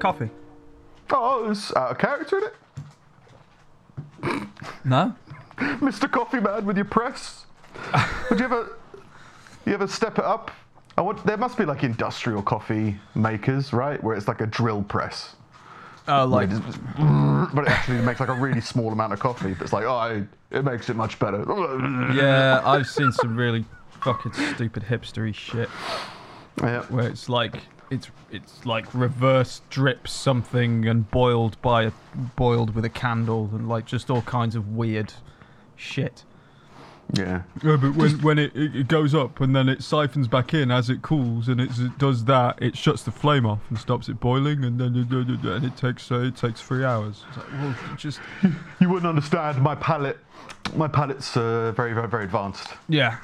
coffee. Oh, it's uh, out of character in it. No. Mr. Coffee Man with your press. Would you ever, you ever step it up? I want, there must be like industrial coffee makers, right? Where it's like a drill press. Oh, like just- but it actually makes like a really small amount of coffee. But it's like, oh, I- it makes it much better. yeah, I've seen some really fucking stupid hipstery shit Yeah. where it's like it's it's like reverse drip something and boiled by a boiled with a candle and like just all kinds of weird shit. Yeah. Yeah, but when, when it, it it goes up and then it siphons back in as it cools and it's, it does that, it shuts the flame off and stops it boiling and then it, and it takes uh, it takes three hours. It's like, well, just You wouldn't understand. My palate, my palate's uh, very, very, very advanced. yeah,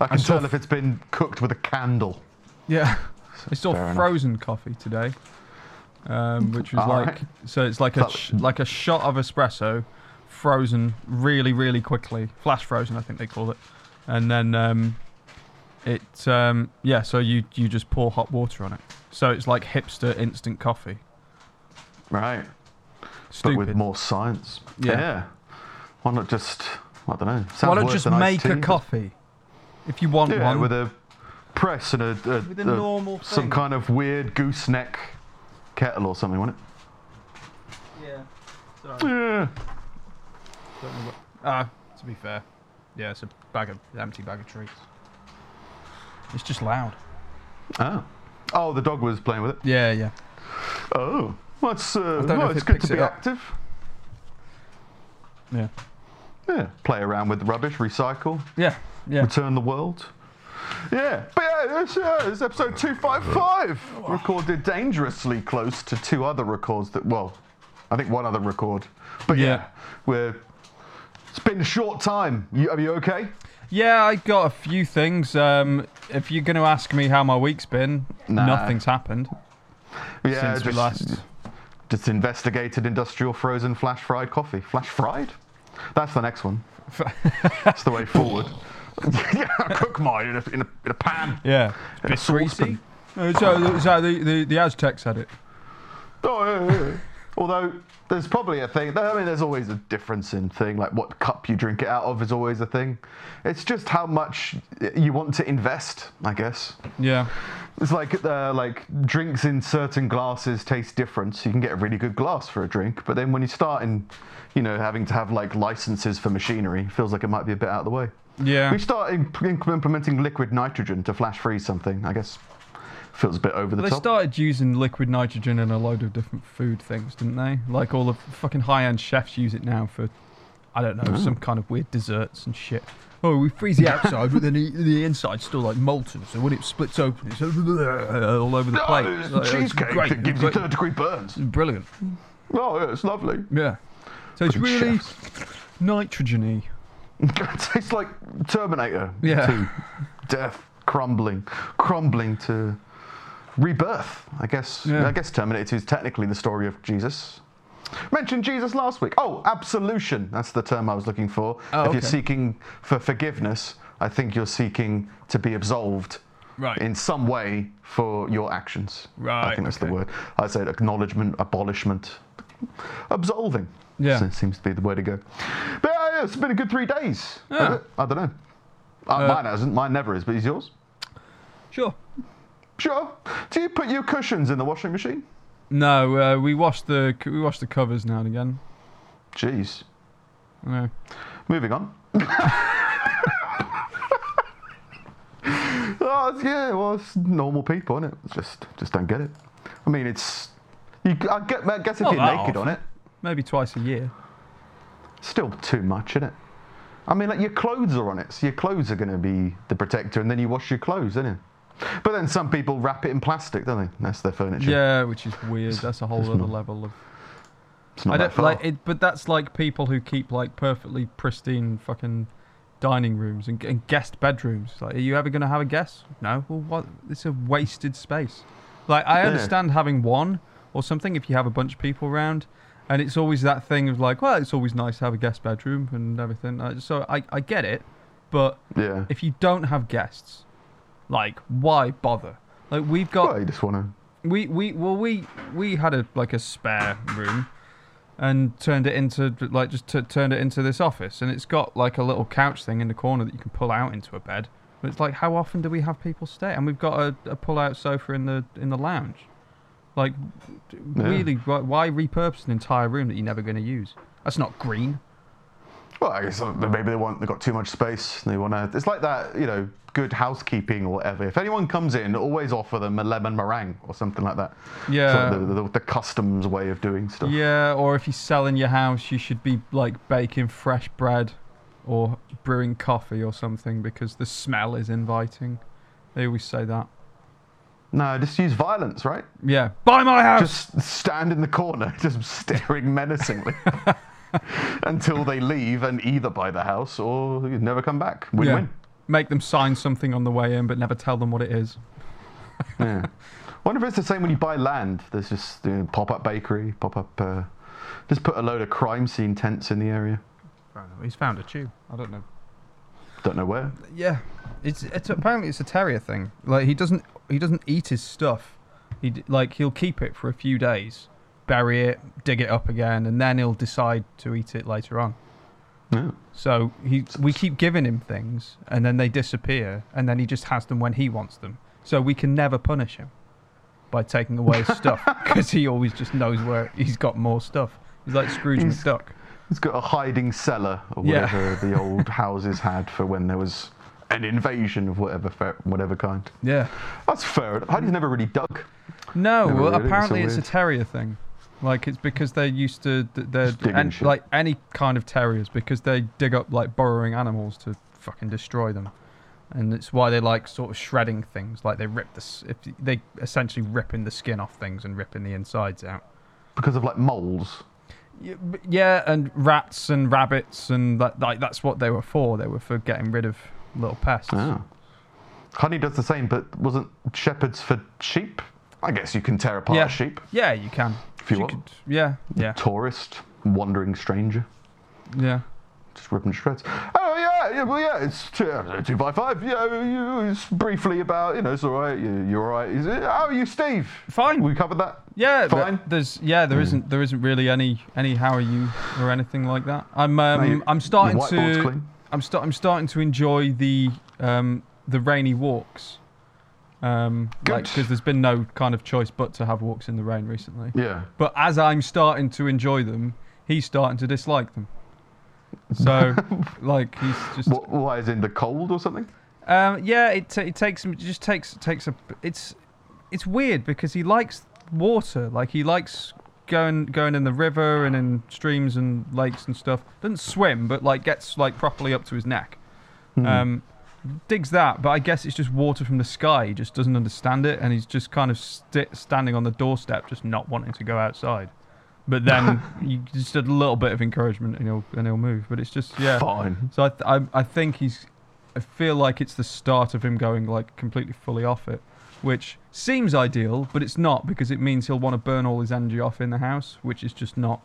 I can saw tell if it's been cooked with a candle. yeah. I saw Fair enough. frozen coffee today, um, which was All like right. so it's like a sh- like a shot of espresso, frozen really really quickly, flash frozen I think they call it, and then um, it um, yeah so you you just pour hot water on it, so it's like hipster instant coffee. Right. Stupid. But with more science. Yeah. Why not just, I don't know. Why not just make a coffee if you want Yeah, one? with a press and a, a, With a normal some thing. kind of weird gooseneck kettle or something, wasn't yeah. Sorry. it? Yeah. Ah, to be fair, yeah, it's a bag of empty bag of treats. It's just loud. Oh. Oh, the dog was playing with it. Yeah, yeah. Oh. Well, it's, uh, well, it's it good to be active. Yeah. Yeah. Play around with the rubbish, recycle, Yeah, yeah. return the world. Yeah, but yeah, it's, uh, it's episode 255. Recorded dangerously close to two other records that, well, I think one other record. But yeah, Yeah. we're. It's been a short time. You, are you okay? Yeah, I got a few things. Um, if you're going to ask me how my week's been, Nah. nothing's happened Yeah, since we last. just investigated industrial frozen flash fried coffee. Flash fried? That's the next one. That's the way forward. yeah, I cook mine in a, in a, in a pan. Yeah, In a saucepan. So, so the, the the Aztecs had it. Oh, yeah, yeah, yeah. Although there's probably a thing. I mean, there's always a difference in thing. Like what cup you drink it out of is always a thing. It's just how much you want to invest, I guess. Yeah, It's like uh, like drinks in certain glasses taste different. So you can get a really good glass for a drink, but then when you start in, you know, having to have like licenses for machinery, it feels like it might be a bit out of the way. Yeah. We start in, implementing liquid nitrogen to flash freeze something. I guess feels a bit over the They top. started using liquid nitrogen in a load of different food things, didn't they? Like all the fucking high-end chefs use it now for, I don't know, some oh. kind of weird desserts and shit. Oh, we freeze the outside, but then the, the inside's still like molten. So when it splits open, it's all over the Oh, plate. it's Like, cheesecake great. that gives you third degree burns. brilliant. Oh, yeah, it's lovely. Yeah. So it's really nitrogen-y. it tastes like Terminator. Yeah. 2. Death, crumbling, crumbling to rebirth. I guess. Yeah. I guess Terminator 2 is technically the story of Jesus. Mentioned Jesus last week. Oh, absolution. That's the term I was looking for. Oh, if you're seeking for forgiveness, I think you're seeking to be absolved Right. in some way for your actions. Right. I think that's the word. I said acknowledgement, abolishment, absolving. Yeah. Se- seems to be the way to go. But it's been a good three days. Yeah. I don't know. Uh, Uh, mine hasn't. Mine never is. But is yours? Sure. Sure. Do you put your cushions in the washing machine? No, uh, we wash the we wash the covers now and again. Jeez. Yeah. Moving on. oh, yeah, well, it's normal people, isn't it? It's just, just don't get it. I mean, it's. You, I, get, I guess if Not you're naked on it, Maybe twice a year. Still too much, isn't it? I mean, like your clothes are on it, so your clothes are going to be the protector, and then you wash your clothes, isn't it? But then some people wrap it in plastic, don't they? That's their furniture. Yeah, which is weird. That's a whole it's other not- level of. it's not I don't far. like it, but that's like people who keep like perfectly pristine fucking dining rooms and, and guest bedrooms. Like, are you ever going to have a guest? No. Well, what? It's a wasted space. Like, I Yeah. understand having one or something if you have a bunch of people around, and it's always that thing of like, well, it's always nice to have a guest bedroom and everything. Uh, So I, I get it, but Yeah. if you don't have guests, like, why bother? Like, we've got Well, you just want to We we well we we had a like a spare room, and turned it into like just t- turned it into this office, and it's got like a little couch thing in the corner that you can pull out into a bed. But it's like, how often do we have people stay? And we've got a, a pull out sofa in the in the lounge. Like, really, why, why repurpose an entire room that you're never going to use? That's not green. Well, I guess uh, maybe they want they've got too much space. They want to. It's like that, you know, good housekeeping or whatever. If anyone comes in, always offer them a lemon meringue or something like that. Yeah. like the, the, the customs way of doing stuff. Yeah, or if you're selling your house, you should be like baking fresh bread or brewing coffee or something because the smell is inviting. They always say that. No, just use violence, right? Yeah. Buy my house! Just stand in the corner, just staring menacingly. Until they leave and either buy the house or never come back. Win win. Make them sign something on the way in, but never tell them what it is. Yeah. Wonder if it's the same when you buy land. There's just you know, pop up bakery, pop up. Uh, just put a load of crime scene tents in the area. He's found a tube. I don't know. Don't know where. Yeah, it's it's apparently it's a terrier thing. Like he doesn't he doesn't eat his stuff. He like he'll keep it for a few days, bury it, dig it up again, and then he'll decide to eat it later on. Yeah. So he we keep giving him things, and then they disappear, and then he just has them when he wants them. So we can never punish him by taking away his stuff because he always just knows where he's got more stuff. He's like Scrooge He's- McDuck. It's got a hiding cellar or Yeah. whatever the old houses had for when there was an invasion of whatever whatever kind. Yeah. That's fair. Heidi's never really dug. No, Never well, really, it's so apparently it's a terrier thing. Like it's because they're used to they're and, shit. like any kind of terriers because they dig up like burrowing animals to fucking destroy them, and it's why they like sort of shredding things. Like they rip the s- if they essentially ripping the skin off things and ripping the insides out. Because of like moles. Yeah, yeah, and rats and rabbits and that, like that's what they were for. They were for getting rid of little pests. Oh. Honey does the same, but wasn't shepherds for sheep? I guess you can tear apart Yeah. a sheep. Yeah, you can. If you want. yeah, yeah, Tourist, wandering stranger, yeah. just ripping shreds. Oh yeah, yeah, well yeah, it's two, uh, two by five. Yeah, you, it's briefly about you know it's all right. You, you're all right. Is it, how are you, Steve? Fine. We covered that. Yeah, Fine. There's yeah, there isn't there isn't really any any how are you or anything like that. I'm um, your- I'm starting to clean. I'm start I'm starting to enjoy the um the rainy walks. Um, because there's been no kind of choice but to have walks in the rain recently. Yeah. But as I'm starting to enjoy them, he's starting to dislike them. So, like he's just What, why is in the cold or something? um, yeah, it, ta it takes him. It just takes takes a. It's it's weird because he likes water. Like he likes going going in the river and in streams and lakes and stuff. Doesn't swim, but like gets like properly up to his neck. Hmm. Um, digs that, but I guess it's just water from the sky. He just doesn't understand it, and he's just kind of sti standing on the doorstep, just not wanting to go outside. But then you just a little bit of encouragement, and he'll and he'll move. But it's just yeah. Fine. So I, th- I, I think he's. I feel like it's the start of him going like completely fully off it, which seems ideal, but it's not because it means he'll want to burn all his energy off in the house, which is just not.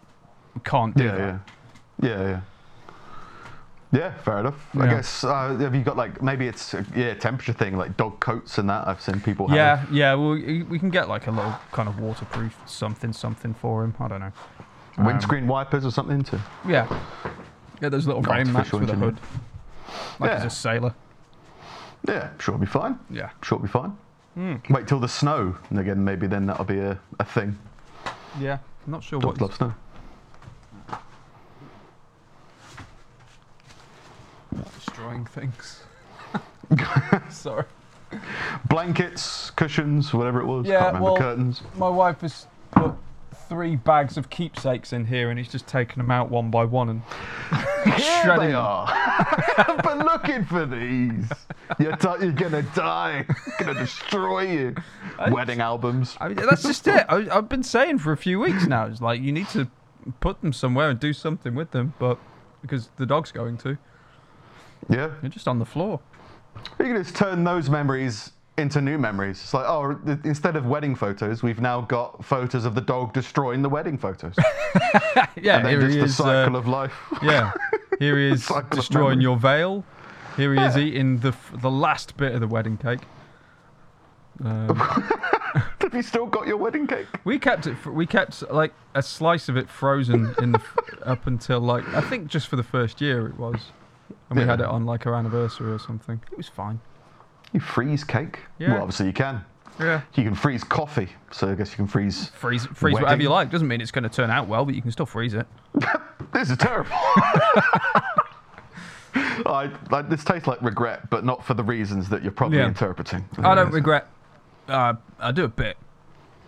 Can't do Yeah, that. yeah, yeah, yeah. Yeah, fair enough. I Yeah. guess uh, have you got like maybe it's a, yeah temperature thing like dog coats and that I've seen people have. Yeah, yeah. Well, we can get like a little kind of waterproof something, something for him. I don't know. Um, windscreen wipers or something too. Yeah. Yeah, those little rain mats with a hood. Like Yeah. he's a sailor. Yeah, sure, it'll be fine. Yeah. Sure, it'll be fine. Hmm. Wait till the snow, and again maybe then that'll be a, a thing. Yeah. I'm not sure what. Dogs love snow. Destroying things. Sorry. Blankets, cushions, whatever it was. Yeah, Can't remember well- curtains. My wife has put three bags of keepsakes in here, and he's just taken them out one by one and Here shredding they them. are. I've been looking for these. You're, t- you're gonna die. gonna destroy you. Wedding albums. I mean, that's just it. I, I've been saying for a few weeks now. It's like you need to put them somewhere and do something with them, but because the dog's going to, Yeah. they're just on the floor. You can just turn those memories into new memories. It's like, oh, th- instead of wedding photos, we've now got photos of the dog destroying the wedding photos. Yeah, and here he the is. cycle uh, of life. yeah, here he is destroying your veil. Here he is eating the f- the last bit of the wedding cake. Um, Have you still got your wedding cake? we kept it. We kept like a slice of it frozen in the f- up until like I think just for the first year it was, and we had it on like our anniversary or something. It was fine. You freeze cake? Yeah. Well, obviously you can. Yeah. You can freeze coffee, so I guess you can freeze. Freeze, freeze whatever you like. Doesn't mean it's going to turn out well, but you can still freeze it. This is terrible. I, like, this tastes like regret, but not for the reasons that you're probably Yeah. interpreting. I don't regret. Uh, I do a bit.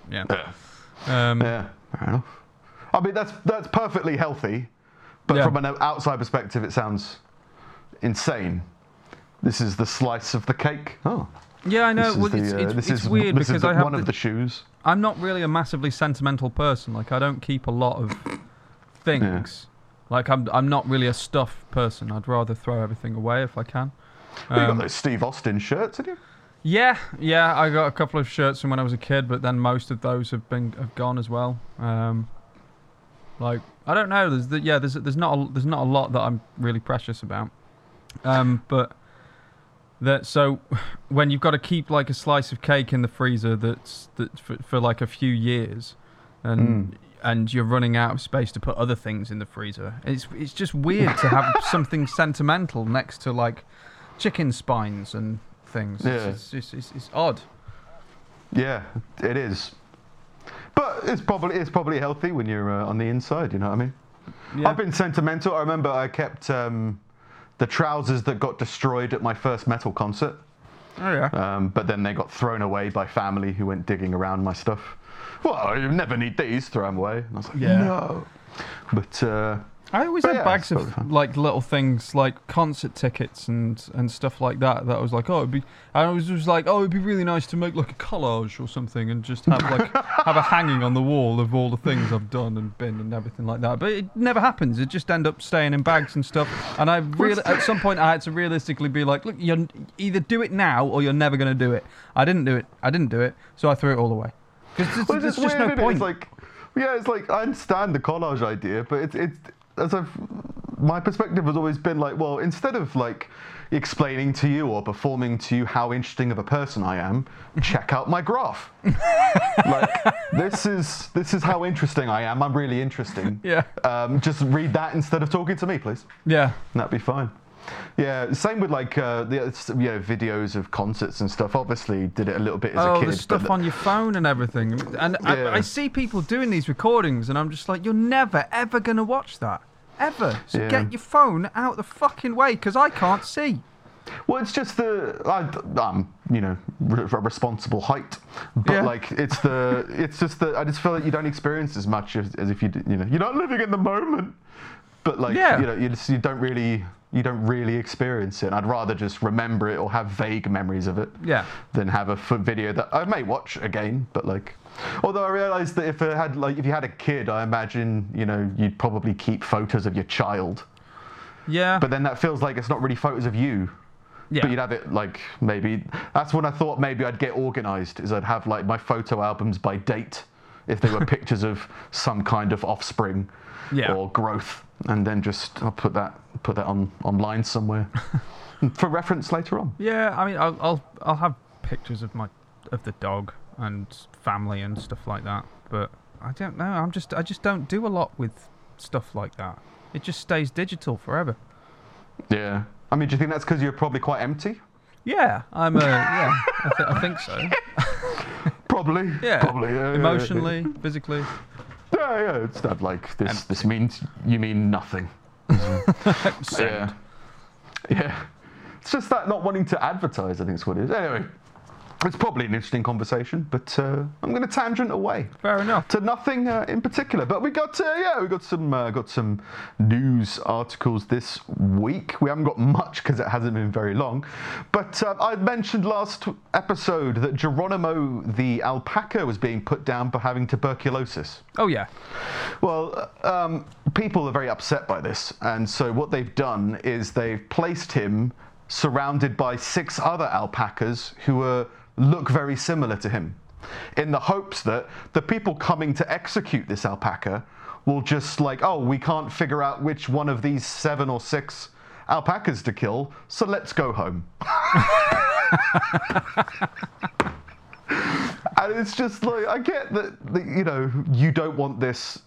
Yeah. Yeah. Um, Yeah, fair enough. I mean, that's that's perfectly healthy, but Yeah. from an outside perspective, it sounds insane. This is the slice of the cake. Oh, Yeah, I know. this is Well, the, uh, it's, this it's is weird this is because the- I have one the, of the shoes. I'm not really a massively sentimental person. Like I don't keep a lot of things. Like I'm I'm not really a stuff person. I'd rather throw everything away if I can. you got Um, those Steve Austin shirts, did you? yeah, yeah. I got a couple of shirts from when I was a kid, but then most of those have been have gone as well. Um, like I don't know. There's the, yeah. There's there's not a, there's not a lot that I'm really precious about. Um, but that so when you've got to keep like a slice of cake in the freezer that's that for, for like a few years, and and you're running out of space to put other things in the freezer. It's it's just weird to have something sentimental next to like chicken spines and things. Yeah. It's, it's, it's, it's odd. Yeah, it is. But it's probably it's probably healthy when you're uh, on the inside. You know what I mean? Yeah. I've been sentimental. I remember I kept um, the trousers that got destroyed at my first metal concert. oh yeah. Um, but then they got thrown away by family who went digging around my stuff. Well, you never need these, throw them away. And I was like, Yeah. no. But uh, I always But had yeah, bags of fine. like little things like concert tickets and and stuff like that. That I was like, oh, it'd be. I was just like, oh, it'd be really nice to make like a collage or something and just have like have a hanging on the wall of all the things I've done and been and everything like that. But it never happens. It just end up staying in bags and stuff. And I really, at some point, I had to realistically be like, look, you either do it now or you're never going to do it. I didn't do it. I didn't do it. So I threw it all away. Because well, there's it's just no point. It's like, yeah, it's like I understand the collage idea, but it's it's as I've my perspective has always been like, well, instead of like explaining to you or performing to you how interesting of a person I am, check out my graph. like this is this is how interesting I am. I'm really interesting. Yeah. Um, just read that instead of talking to me, please. yeah. And that'd be fine. Yeah, same with like uh, the you know videos of concerts and stuff. Obviously, did it a little bit as oh, a kid. the stuff on your phone and everything. And Yeah. I, I see people doing these recordings, and I'm just like, you're never ever gonna watch that, ever. So Yeah. get your phone out the fucking way, because I can't see. Well, it's just the I, I'm you know re- re- responsible height, but Yeah. like it's the it's just that I just feel like you don't experience as much as, as if you you know you're not living in the moment, but like Yeah. you know you just you don't really you don't really experience it. And I'd rather just remember it or have vague memories of it Yeah. than have a video that I may watch again, but like. Although I realised that if it had like if you had a kid, I imagine you know you'd probably keep photos of your child, Yeah. but then that feels like it's not really photos of you. yeah. But you'd have it like maybe that's when I thought maybe I'd get organised. Is I'd have like my photo albums by date, if they were pictures of some kind of offspring Yeah. or growth, and then just I'll put that put that on online somewhere for reference later on. yeah. I mean, I'll, I'll I'll have pictures of my of the dog and family and stuff like that. But I don't know. I'm just I just don't do a lot with stuff like that. It just stays digital forever. Yeah. I mean, do you think that's because you're probably quite empty? Yeah, I'm. Uh, yeah, I, th- I think so. Probably. Yeah, Probably. yeah, yeah, emotionally, physically. Yeah, yeah. It's not like this. This means you mean nothing. Yeah. Yeah. It's just that not wanting to advertise, I think is what it is. Anyway, it's probably an interesting conversation, but uh, I'm going to tangent away Fair enough. to nothing uh, in particular. But we got, uh, yeah, we got some, uh, got some news articles this week. We haven't got much because it hasn't been very long. But uh, I mentioned last episode that Geronimo the alpaca was being put down for having tuberculosis. Oh yeah. Well, um, people are very upset by this, and so what they've done is they've placed him surrounded by six other alpacas who are, look very similar to him, in the hopes that the people coming to execute this alpaca will just like, oh, we can't figure out which one of these seven or six alpacas to kill, so let's go home. and it's just like I get that, that you know you don't want this.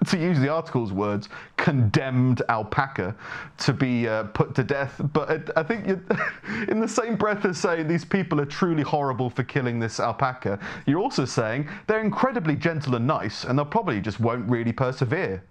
to use the article's words, condemned alpaca to be uh, put to death. But it, I think in the same breath as saying these people are truly horrible for killing this alpaca, you're also saying they're incredibly gentle and nice, and they'll probably just won't really persevere.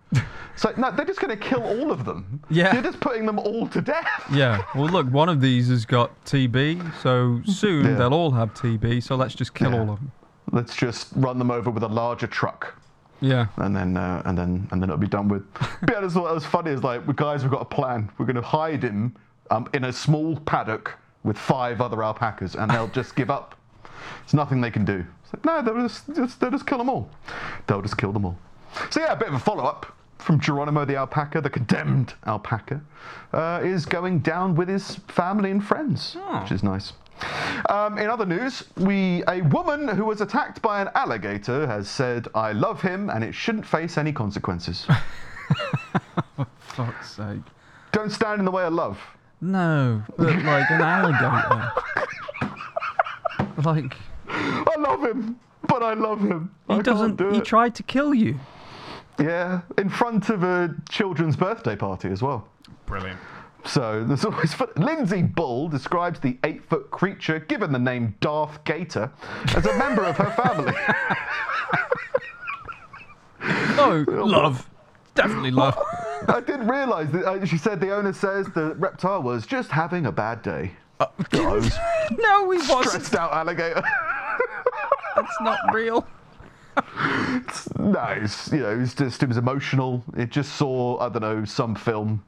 so no, they're just going to kill all of them. Yeah. you're just putting them all to death. Yeah. Well, look, one of these has got TB, so soon Yeah. they'll all have TB. So let's just kill Yeah. all of them. Let's just run them over with a larger truck. Yeah. and then uh, and then and then it'll be done with. but yeah, that's what was funny is like, guys, we've got a plan. We're going to hide him um, in a small paddock with five other alpacas, and they'll just give up. There's nothing they can do. It's like, no, they'll just, just they'll just kill them all. They'll just kill them all. So yeah, a bit of a follow up from Geronimo the alpaca, the condemned alpaca, uh, is going down with his family and friends, Oh. which is nice. Um, in other news, we a woman who was attacked by an alligator has said, "I love him, and it shouldn't face any consequences. For fuck's sake. Don't stand in the way of love." No, but like an alligator. like I love him, but I love him. I he can't doesn't. do He it. tried to kill you. yeah, in front of a children's birthday party as well. Brilliant. So there's always fun. Lindsay Bull describes the eight-foot creature, given the name Darth Gator, as a member of her family. Oh, love. Definitely love. I didn't realise that. Uh, she said the owner says the reptile was just having a bad day. Guys, no, he wasn't. stressed out alligator. That's not real. no, it's, you know, it's just it was emotional. It just saw I don't know some film,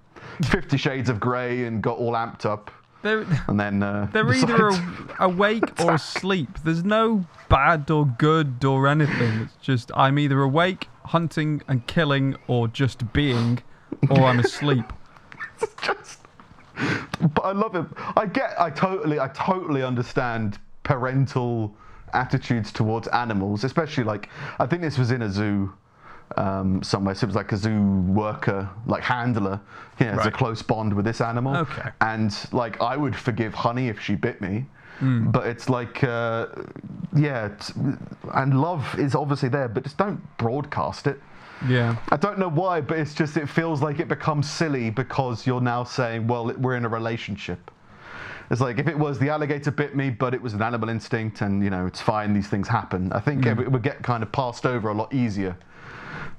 Fifty Shades of Grey, and got all amped up, They're, and then uh, they're either a, awake or asleep. There's no bad or good or anything. It's just I'm either awake, hunting and killing, or just being, or I'm asleep. it's just. But I love it. I get. I totally. I totally understand parental attitudes towards animals, especially like I think this was in a zoo um, somewhere. So it was like a zoo worker, like handler. He has a close bond with this animal. Okay. And like I would forgive Honey if she bit me. Hmm. But it's like, uh, yeah, it's, and love is obviously there, but just don't broadcast it. Yeah. I don't know why, but it's just it feels like it becomes silly because you're now saying, well, we're in a relationship. It's like if it was the alligator bit me, but it was an animal instinct, and you know it's fine. These things happen. I think Mm. it would get kind of passed over a lot easier.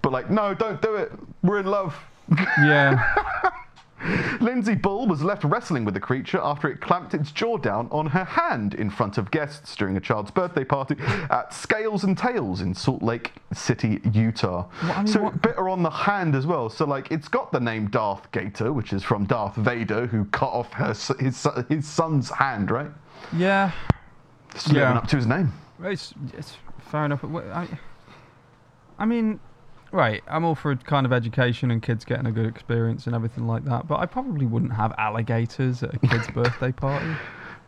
But like, no, don't do it. We're in love. Yeah. Lindsay Bull was left wrestling with the creature after it clamped its jaw down on her hand in front of guests during a child's birthday party at Scales and Tails in Salt Lake City, Utah. What- I mean, so what- bit are on the hand as well. So like it's got the name Darth Gator, which is from Darth Vader, who cut off her his his son's hand, right? Yeah. Living Yeah. up to his name. It's, it's fair enough. I, I mean, right, I'm all for kind of education and kids getting a good experience and everything like that, but I probably wouldn't have alligators at a kid's birthday party.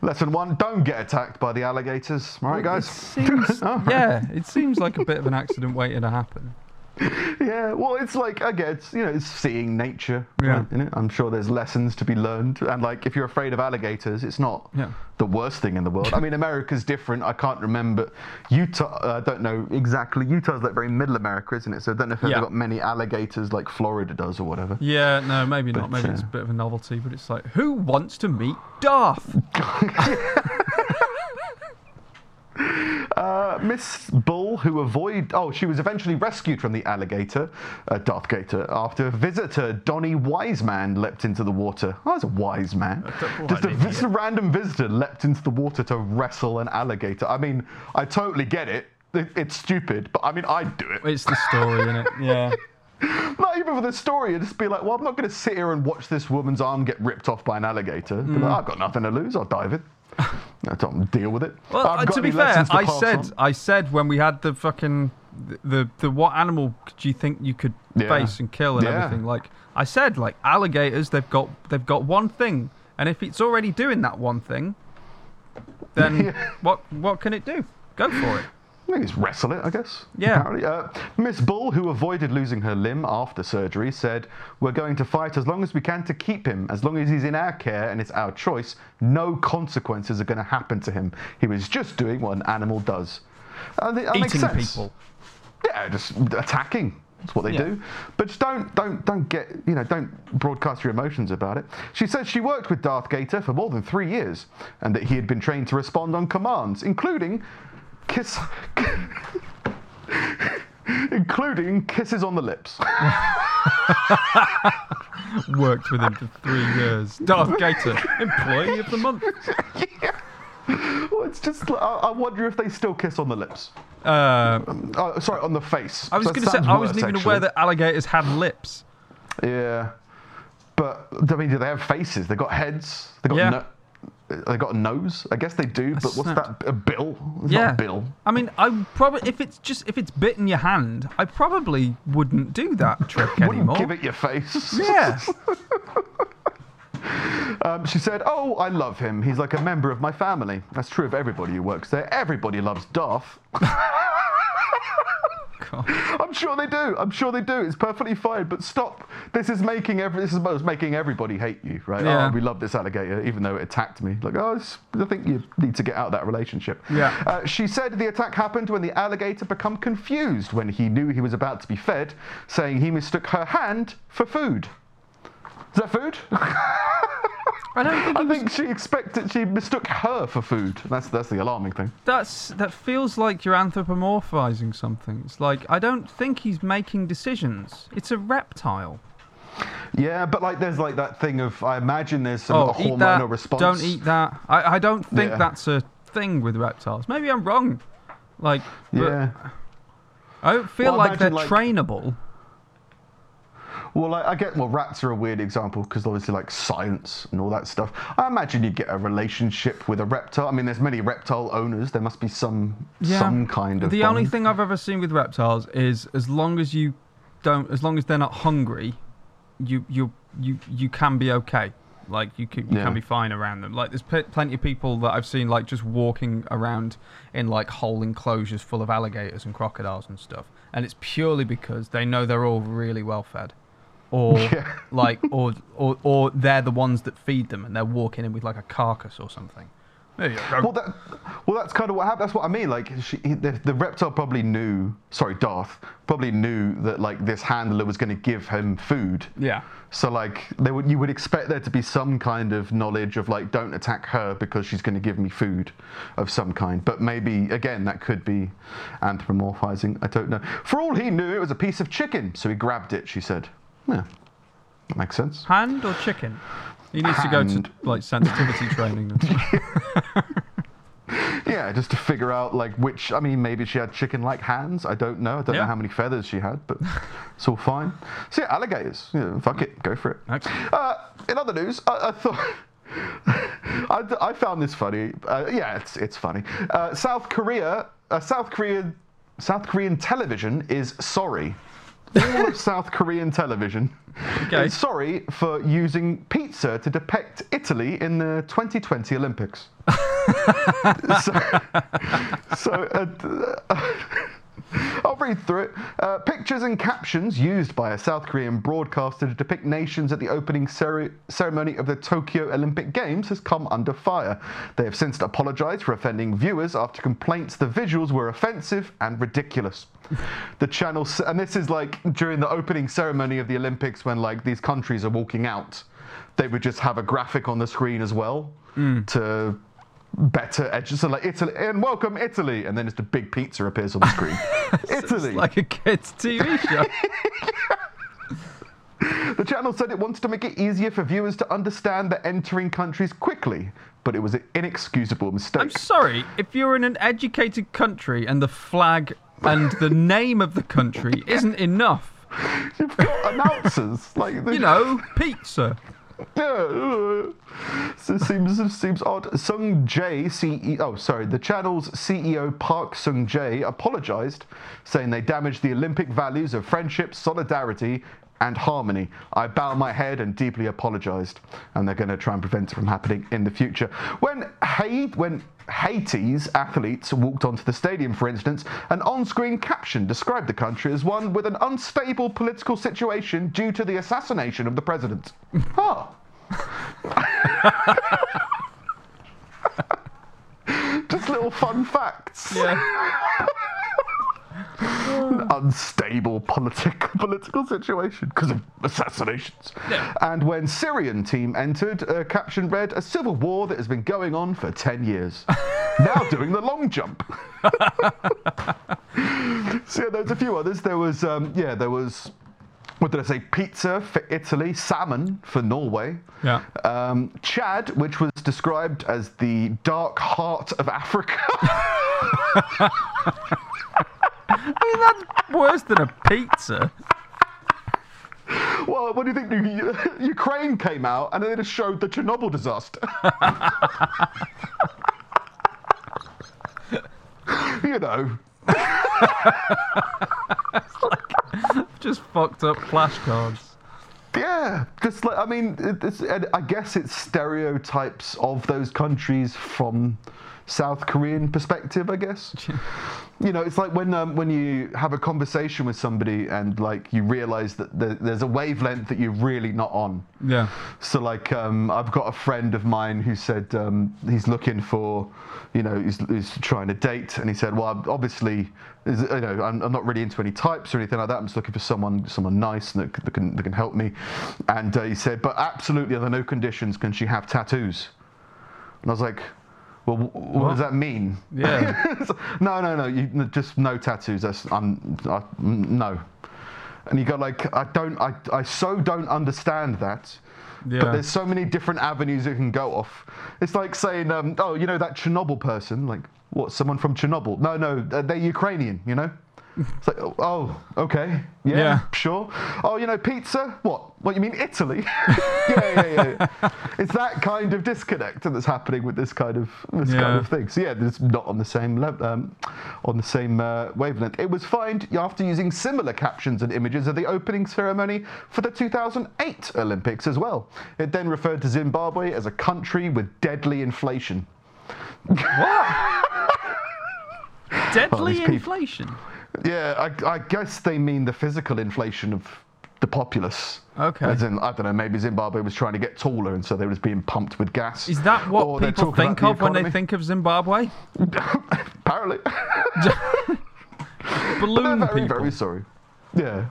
Lesson one: Don't get attacked by the alligators. All right, guys. It seems, All right. yeah, it seems like a bit of an accident waiting to happen. Yeah, well, it's like I it's, you know, it's seeing nature. Yeah. right, you know? I'm sure there's lessons to be learned, and like if you're afraid of alligators, it's not Yeah. the worst thing in the world. I mean, America's different. I can't remember Utah. uh, I don't know exactly. Utah's like very middle America, isn't it? So I don't know if they've got many alligators like Florida does or whatever. Yeah, no, maybe not. But, Maybe it's a uh, bit of a novelty, but it's like, who wants to meet Darth? Uh, Miss Bull, who avoid oh, she was eventually rescued from the alligator, uh, Darth Gator, after a visitor Donnie Wiseman leapt into the water. Oh, that's a wise man. what Just a, an just a random visitor leapt into the water to wrestle an alligator. I mean, I totally get it. It- It's stupid, but I mean, I'd do it. It's the story, innit? Yeah. Not even for the story, you'd just be like, well, I'm not going to sit here and watch this woman's arm get ripped off by an alligator. Be like, I've got nothing to lose. I'll dive in. I don't deal with it. Well, uh, to be fair, to I said on. I said when we had the fucking the the, the what animal do you think you could Yeah. face and kill and Yeah. everything? Like I said, like alligators, they've got they've got one thing, and if it's already doing that one thing, then Yeah. what what can it do? Go for it. I think it's wrestle it, I guess. Yeah. Apparently. Uh, Miss Bull, who avoided losing her limb after surgery, said, We're going to fight as long as we can to keep him. As long as he's in our care and it's our choice, no consequences are going to happen to him. He was just doing what an animal does. Think that makes Eating sense. people. Yeah, just attacking. That's what they Yeah. do. But just don't, don't, don't get, you know, don't broadcast your emotions about it. She says she worked with Darth Gator for more than three years, and that he had been trained to respond on commands, including kiss, including kisses on the lips. Worked with him for three years. Darth Gator, employee of the month. well, it's just, I, I wonder if they still kiss on the lips. Uh, Oh, sorry, on the face. I was going to say, I wasn't even aware that alligators had lips. Yeah, but I mean, do they have faces? They've got heads. They got Yeah. no, they got a nose. I guess they do. But what's that? A bill? It's yeah, not a bill. I mean, I probably if it's just if it's bitten your hand, I probably wouldn't do that trick Wouldn't anymore. give it your face. Yeah, Um, she said, "Oh, I love him. He's like a member of my family. That's true of everybody who works there. Everybody loves Darth. God. I'm sure they do. I'm sure they do. It's perfectly fine. But stop. This is making every. This is making everybody hate you, right? Yeah. Oh, we love this alligator, even though it attacked me. Like, oh, I think you need to get out of that relationship. Yeah. Uh, she said the attack happened when the alligator became confused when he knew he was about to be fed, saying he mistook her hand for food. Is that food? I don't think I think she expected she mistook her for food. That's that's the alarming thing. that's that feels like you're anthropomorphizing something. It's like I don't think he's making decisions. It's a reptile. Yeah, but like there's like that thing of I imagine there's some Oh, eat hormonal that! response. Don't eat that. I, I don't think Yeah. that's a thing with reptiles. Maybe I'm wrong. Like, but Yeah. I don't feel Well, like they're like- trainable. Well, like, I get well, rats are a weird example because obviously like science and all that stuff. I imagine you get a relationship with a reptile. I mean, there's many reptile owners. There must be some Yeah. some kind of. The only thing I've ever seen with reptiles is as long as you don't, as long as they're not hungry, you you you you can be okay. Like you can you Yeah. can be fine around them. Like there's pl- plenty of people that I've seen like just walking around in like whole enclosures full of alligators and crocodiles and stuff, and it's purely because they know they're all really well fed. Or Yeah. like, or, or or they're the ones that feed them, and they're walking in with like a carcass or something. There. Well, that, well, that's kind of what happened. That's what I mean. Like, she, he, the, the reptile probably knew. Sorry, Darth probably knew that like this handler was going to give him food. yeah. So like, they would you would expect there to be some kind of knowledge of like, don't attack her because she's going to give me food of some kind. But maybe again, that could be anthropomorphizing. I don't know. For all he knew, it was a piece of chicken, so he grabbed it. She said, "Yeah, that makes sense." Hand or chicken? He needs to go to like sensitivity training. Yeah, just to figure out like which. I mean, maybe she had chicken-like hands. I don't know. I don't Yeah. know how many feathers she had, but it's all fine. So yeah, alligators. Yeah, fuck it, go for it. Uh, in other news, I, I thought. I, I found this funny. Uh, yeah, it's it's funny. Uh, South Korea, uh, South Korean, South Korean television is sorry. All of South Korean television Okay. sorry for using pizza to depict Italy in the 2020 Olympics. so, so uh, I'll read through it. Uh, pictures and captions used by a South Korean broadcaster to depict nations at the opening cere- ceremony of the Tokyo Olympic Games has come under fire. They have since apologized for offending viewers after complaints the visuals were offensive and ridiculous. The channel, s- and this is like during the opening ceremony of the Olympics when like these countries are walking out, they would just have a graphic on the screen as well to better edge. So like Italy and welcome Italy, and then just a big pizza appears on the screen. Italy. It's like a kids' TV show. The channel said it wanted to make it easier for viewers to understand the entering countries quickly, but it was an inexcusable mistake. I'm sorry, if you're in an educated country and the flag and the name of the country isn't enough, You've got announcers like you know, pizza. Seems seems odd. Sung Jae, CEO, oh sorry, the channel's CEO Park Sung Jae apologized, saying they damaged the Olympic values of friendship, solidarity, and harmony. I bow my head and deeply apologized, and they're going to try and prevent it from happening in the future. When when Haiti's athletes walked onto the stadium, for instance, an on-screen caption described the country as one with an unstable political situation due to the assassination of the president. oh. Just little fun facts. Yeah. unstable politic, political situation because of assassinations. Yeah. And when Syrian team entered, a caption read, "A civil war that has been going on for ten years, now doing the long jump." so yeah, there's a few others. There was, um, yeah, there was. What did I say? Pizza for Italy, salmon for Norway. Yeah. Um, Chad, which was described as the dark heart of Africa. I mean, that's worse than a pizza. well, what do you think? Ukraine came out and they just showed the Chernobyl disaster. you know, Just fucked up flashcards. yeah, just like I mean, it's, I guess it's stereotypes of those countries from South Korean perspective. I guess. you know, it's like when um, when you have a conversation with somebody and like you realize that there, there's a wavelength that you're really not on. Yeah. So like, um, I've got a friend of mine who said um, he's looking for, you know, he's, he's trying to date, and he said, well, I'm obviously, you know, I'm, I'm not really into any types or anything like that. I'm just looking for someone, someone nice and that, that can that can help me. And uh, he said, but absolutely under no conditions can she have tattoos. And I was like. Well, what, What? does that mean? Yeah. no, no, no. You, just no tattoos. That's I'm I, no. And you go like, I don't, I, I so don't understand that. Yeah. But there's so many different avenues it can go off. It's like saying, um, oh, you know that Chernobyl person, like what? Someone from Chernobyl? No, no, they're Ukrainian. You know. It's like, oh, oh, okay, yeah, Yeah. sure. Oh, you know, pizza? What? What you mean, Italy? yeah, yeah, yeah, yeah. It's that kind of disconnect that's happening with this kind of this kind of thing. So yeah, it's not on the same level, um, on the same uh, wavelength. It was found after using similar captions and images of the opening ceremony for the 2008 Olympics as well. It then referred to Zimbabwe as a country with deadly inflation. What? Deadly people- inflation. Yeah, I, I guess they mean the physical inflation of the populace. Okay. As in, I don't know, maybe Zimbabwe was trying to get taller and so they was being pumped with gas. Is that what Or people think of the when they think of Zimbabwe? Apparently. Balloon they're very, people. very sorry. Yeah.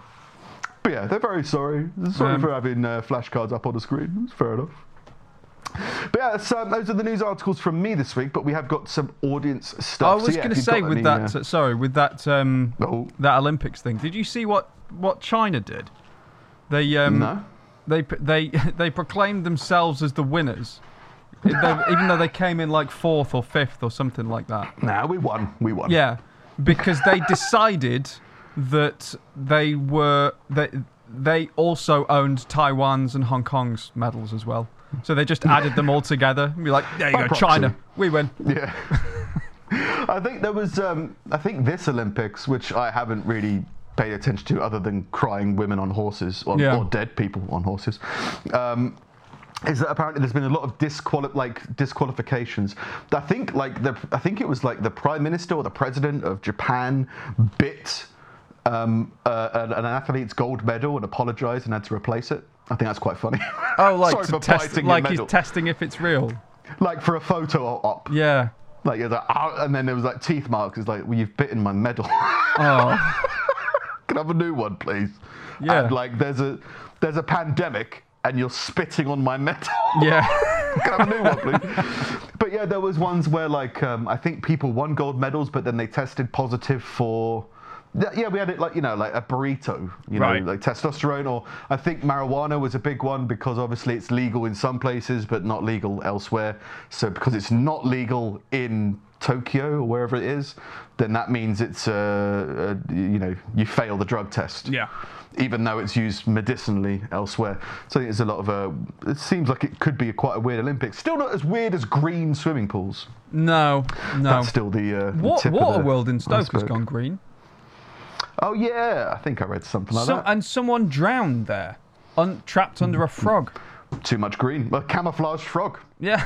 But yeah, they're very sorry. Sorry Um, for having uh, flashcards up on the screen. It's fair enough. But yeah, so those are the news articles from me this week, but we have got some audience stuff. I was So yeah, going to say with any, that, uh, sorry, with that um, oh, that Olympics thing. Did you see what what China did? They um, no. they they they proclaimed themselves as the winners, even though they came in like fourth or fifth or something like that. Nah, we won. We won. Yeah, because they decided that they were they they also owned Taiwan's and Hong Kong's medals as well. So they just added them all together and be like, there you By go, proxy. China, we win. Yeah. I think there was, um, I think this Olympics, which I haven't really paid attention to other than crying women on horses or, Yeah. or dead people on horses. Um, is that apparently there's been a lot of disquali- like disqualifications. I think like the I think it was like the prime minister or the president of Japan bit um, uh, an, an athlete's gold medal and apologized and had to replace it. I think that's quite funny. Oh, like Sorry test, like he's testing if it's real. like for a photo op. Yeah. Like, was like "Ah," and then there was like teeth marks. It's like, well, you've bitten my medal. Oh, Can I have a new one, please? Yeah. And like, there's a there's a pandemic, and you're spitting on my medal. yeah. Can I have a new one, please? But yeah, there was ones where like um, I think people won gold medals, but then they tested positive for. Yeah, we had it like you know, like a burrito, you know, Right. like testosterone, or I think marijuana was a big one because obviously it's legal in some places but not legal elsewhere. So because it's not legal in Tokyo or wherever it is, then that means it's uh, uh, you know you fail the drug test Yeah. even though it's used medicinally elsewhere. So I think there's a lot of. Uh, it seems like it could be a quite a weird Olympics. Still not as weird as green swimming pools. No, no. That's still the. Uh, the Wa- tip the Waterworld in Stoke has gone green. Oh yeah, I think I read something like Some, that. and someone drowned there, un- trapped under a frog. Too much green. A camouflaged frog. Yeah.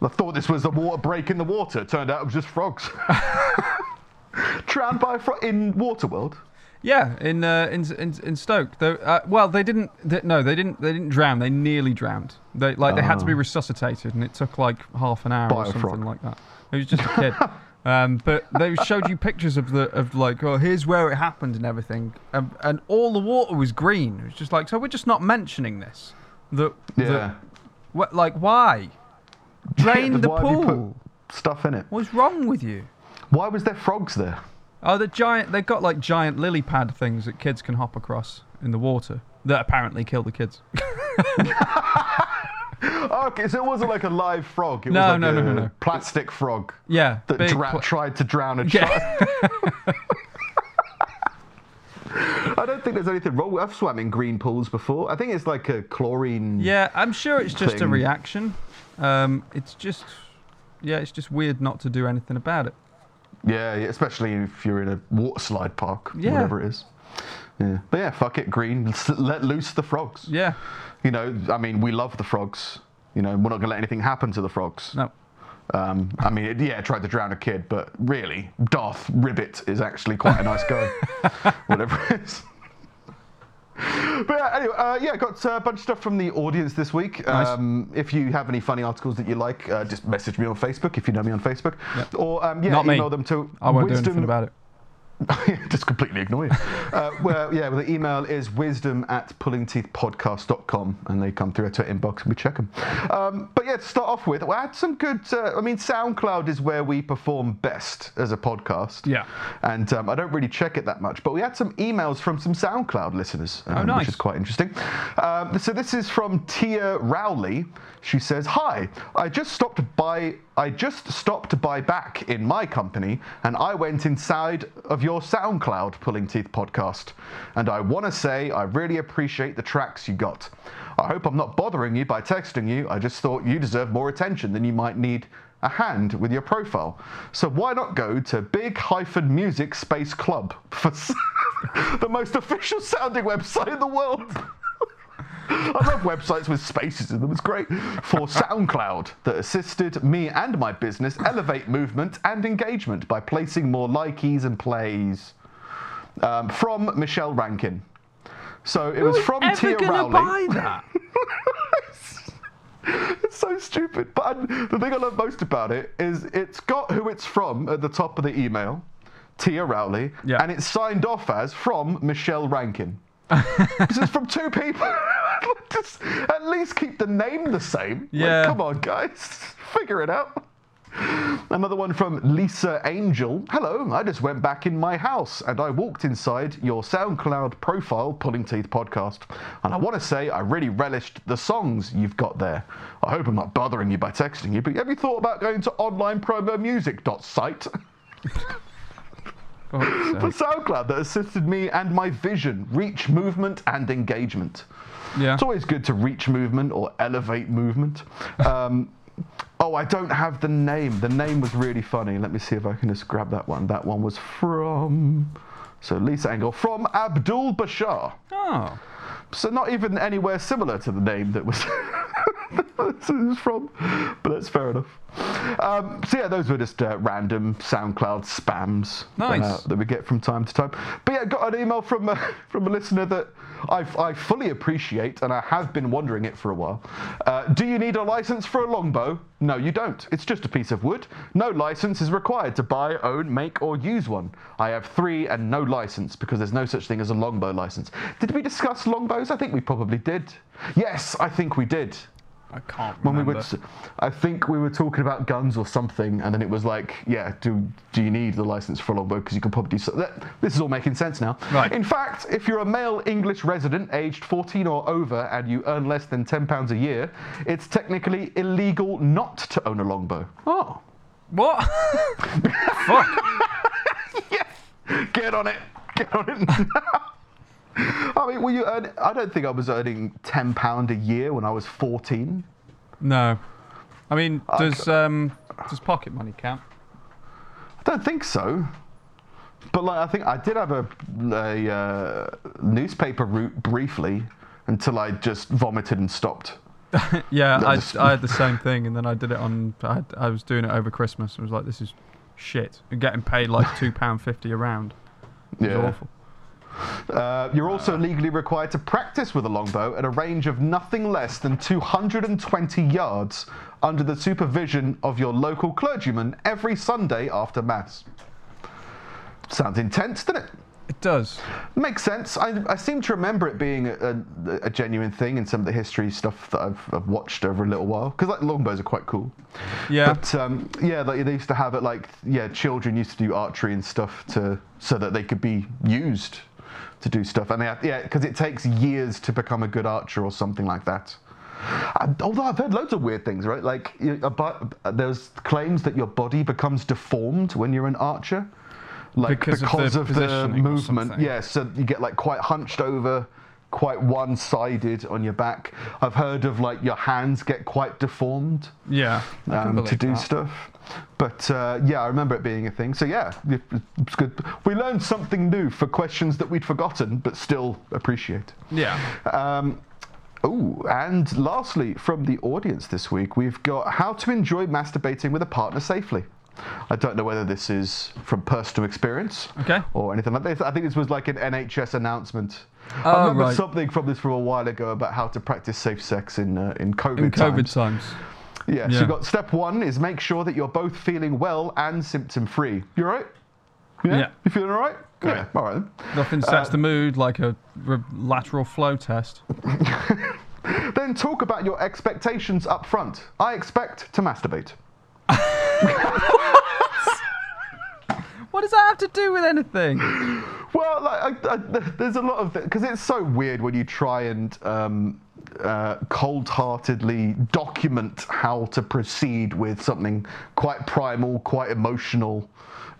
I thought this was a water break in the water. Turned out it was just frogs. Drowned by a frog in Waterworld. Yeah, in uh, in, in in Stoke. They, uh, well, they didn't. They, no, they didn't. They didn't drown. They nearly drowned. They like they had to be resuscitated, and it took like half an hour or something frog. like that. It was just a kid. Um, but they showed you pictures of the of like, oh, here's where it happened and everything, and, and all the water was green. It was just like, so we're just not mentioning this. That, Yeah. that what, like, why? Drain the have you pool. stuff in it. What's wrong with you? Why was there frogs there? Oh, the giant. They've got like giant lily pad things that kids can hop across in the water that apparently kill the kids. Okay, so it wasn't like a live frog. It No, was like no, a no, no, no. plastic frog yeah, that dra- pla- tried to drown a Yeah. child. I don't think there's anything wrong. I've swam in green pools before. I think it's like a chlorine. Yeah, I'm sure it's just a reaction. Um, it's just, yeah, it's just weird not to do anything about it. Yeah, yeah, especially if you're in a water slide park, Yeah. whatever it is. Yeah, but yeah, fuck it, green. Let's loose the frogs. Yeah, You know, I mean, we love the frogs. You know, we're not gonna let anything happen to the frogs. no. Um, I mean, it, yeah, tried to drown a kid, but really, Darth Ribbit is actually quite a nice guy. Whatever it is. But yeah, anyway, uh, yeah, got a bunch of stuff from the audience this week. Nice. Um, if you have any funny articles that you like, uh, just message me on Facebook if you know me on Facebook, Yep. or um, yeah, Not me. email them to I won't do wisdom anything about it. just completely ignore you. Uh, well, yeah, well, the email is wisdom at pullingteethpodcast.com and they come through to our inbox and we check them. Um, but yeah, to start off with, we had some good, uh, I mean, SoundCloud is where we perform best as a podcast. Yeah. And um, I don't really check it that much, but we had some emails from some SoundCloud listeners, um, Oh, nice. which is quite interesting. Um, so this is from Tia Rowley. She says, "Hi, I just stopped by. I just stopped to buy back in my company, and I went inside of your SoundCloud Pulling Teeth podcast, and I want to say I really appreciate the tracks you got. I hope I'm not bothering you by texting you. I just thought you deserve more attention than you might need." A hand with your profile. So why not go to Big Hyphen Music Space Club for the most official sounding website in the world? I love websites with spaces in them. It's great. For SoundCloud, that assisted me and my business elevate movement and engagement by placing more likeys and plays. Um, from Michelle Rankin. So it was from Ever Tia Rowley. buy that? It's so stupid. But I, the thing I love most about it is it's got who it's from at the top of the email, Tia Rowley, Yeah. and it's signed off as from Michelle Rankin. this is from two people. Just at least keep the name the same. Like, Yeah. come on, guys. Figure it out. Another one from Lisa Angel. Hello, I just went back in my house and I walked inside your SoundCloud profile, Pulling Teeth podcast. And I want to say I really relished the songs you've got there. I hope I'm not bothering you by texting you, but have you thought about going to onlinepromomusic.site for. SoundCloud that assisted me and my vision, reach movement and engagement? Yeah. It's always good to reach movement or elevate movement. Um, oh, I don't have the name. The name was really funny. Let me see if I can just grab that one. That one was from. So Lisa Engel from Abdul Bashar. Oh. So not even anywhere similar to the name that was this is from, but that's fair enough. Um, so yeah, those were just uh, random SoundCloud spams Nice. uh, that we get from time to time. But yeah, got an email from uh, from a listener that I, I fully appreciate, and I have been wondering it for a while. Uh, do you need a license for a longbow? No, you don't. It's just a piece of wood. No license is required to buy, own, make, or use one. I have three and no license because there's no such thing as a longbow license. Did we discuss longbows? I think we probably did. Yes, I think we did. I can't When we were, I think we were talking about guns or something, and then it was like, yeah, do do you need the license for a longbow? Because you can probably do so. That, this is all making sense now. Right. In fact, if you're a male English resident aged 14 or over and you earn less than 10 pounds a year, it's technically illegal not to own a longbow. Oh. What? Fuck. yeah. Get on it. Get on it. I mean, were you earn? I don't think I was earning 10 pound a year when I was 14. No. I mean, does um does pocket money count? I don't think so. But like, I think I did have a, a uh, newspaper route briefly until I just vomited and stopped. Yeah, I, That's- I had the same thing, and then I did it on. I, had, I was doing it over Christmas. I was like, this is shit. And getting paid like two pound fifty a round. It Yeah. awful. Uh, you're also legally required to practice with a longbow at a range of nothing less than 220 yards under the supervision of your local clergyman every Sunday after Mass. Sounds intense, doesn't it? It does. Makes sense. I, I seem to remember it being a, a, a genuine thing in some of the history stuff that I've, I've watched over a little while. Because like longbows are quite cool. Yeah. But um, yeah, like, they used to have it like yeah, children used to do archery and stuff to so that they could be used to do stuff. And they have, yeah, because it takes years to become a good archer or something like that. And, although I've heard loads of weird things, right? Like you, about, there's claims that your body becomes deformed when you're an archer, like Because of the of the movement. Yeah, so you get like quite hunched over, quite one-sided on your back. I've heard of like your hands get quite deformed yeah. Um, to do that. stuff. But uh, yeah, I remember it being a thing. So yeah, it- it's good. We learned something new for questions that we'd forgotten, but still appreciate. Yeah. Um, oh, and lastly, from the audience this week, we've got how to enjoy masturbating with a partner safely. I don't know whether this is from personal experience Okay. or anything like this. I think this was like an NHS announcement. Oh, I remember right. something from this from a while ago about how to practice safe sex in uh, in COVID In times. COVID times. Yeah, so Yeah. you got step one is make sure that you're both feeling well and symptom free. You all right? Yeah? Yeah. You feeling all right? Great. Yeah, all right then. Nothing sets Uh, the mood like a re- lateral flow test. Then talk about your expectations up front. I expect to masturbate. What does that have to do with anything? Well, like, I, I, there's a lot of because it's so weird when you try and um, uh, cold-heartedly document how to proceed with something quite primal, quite emotional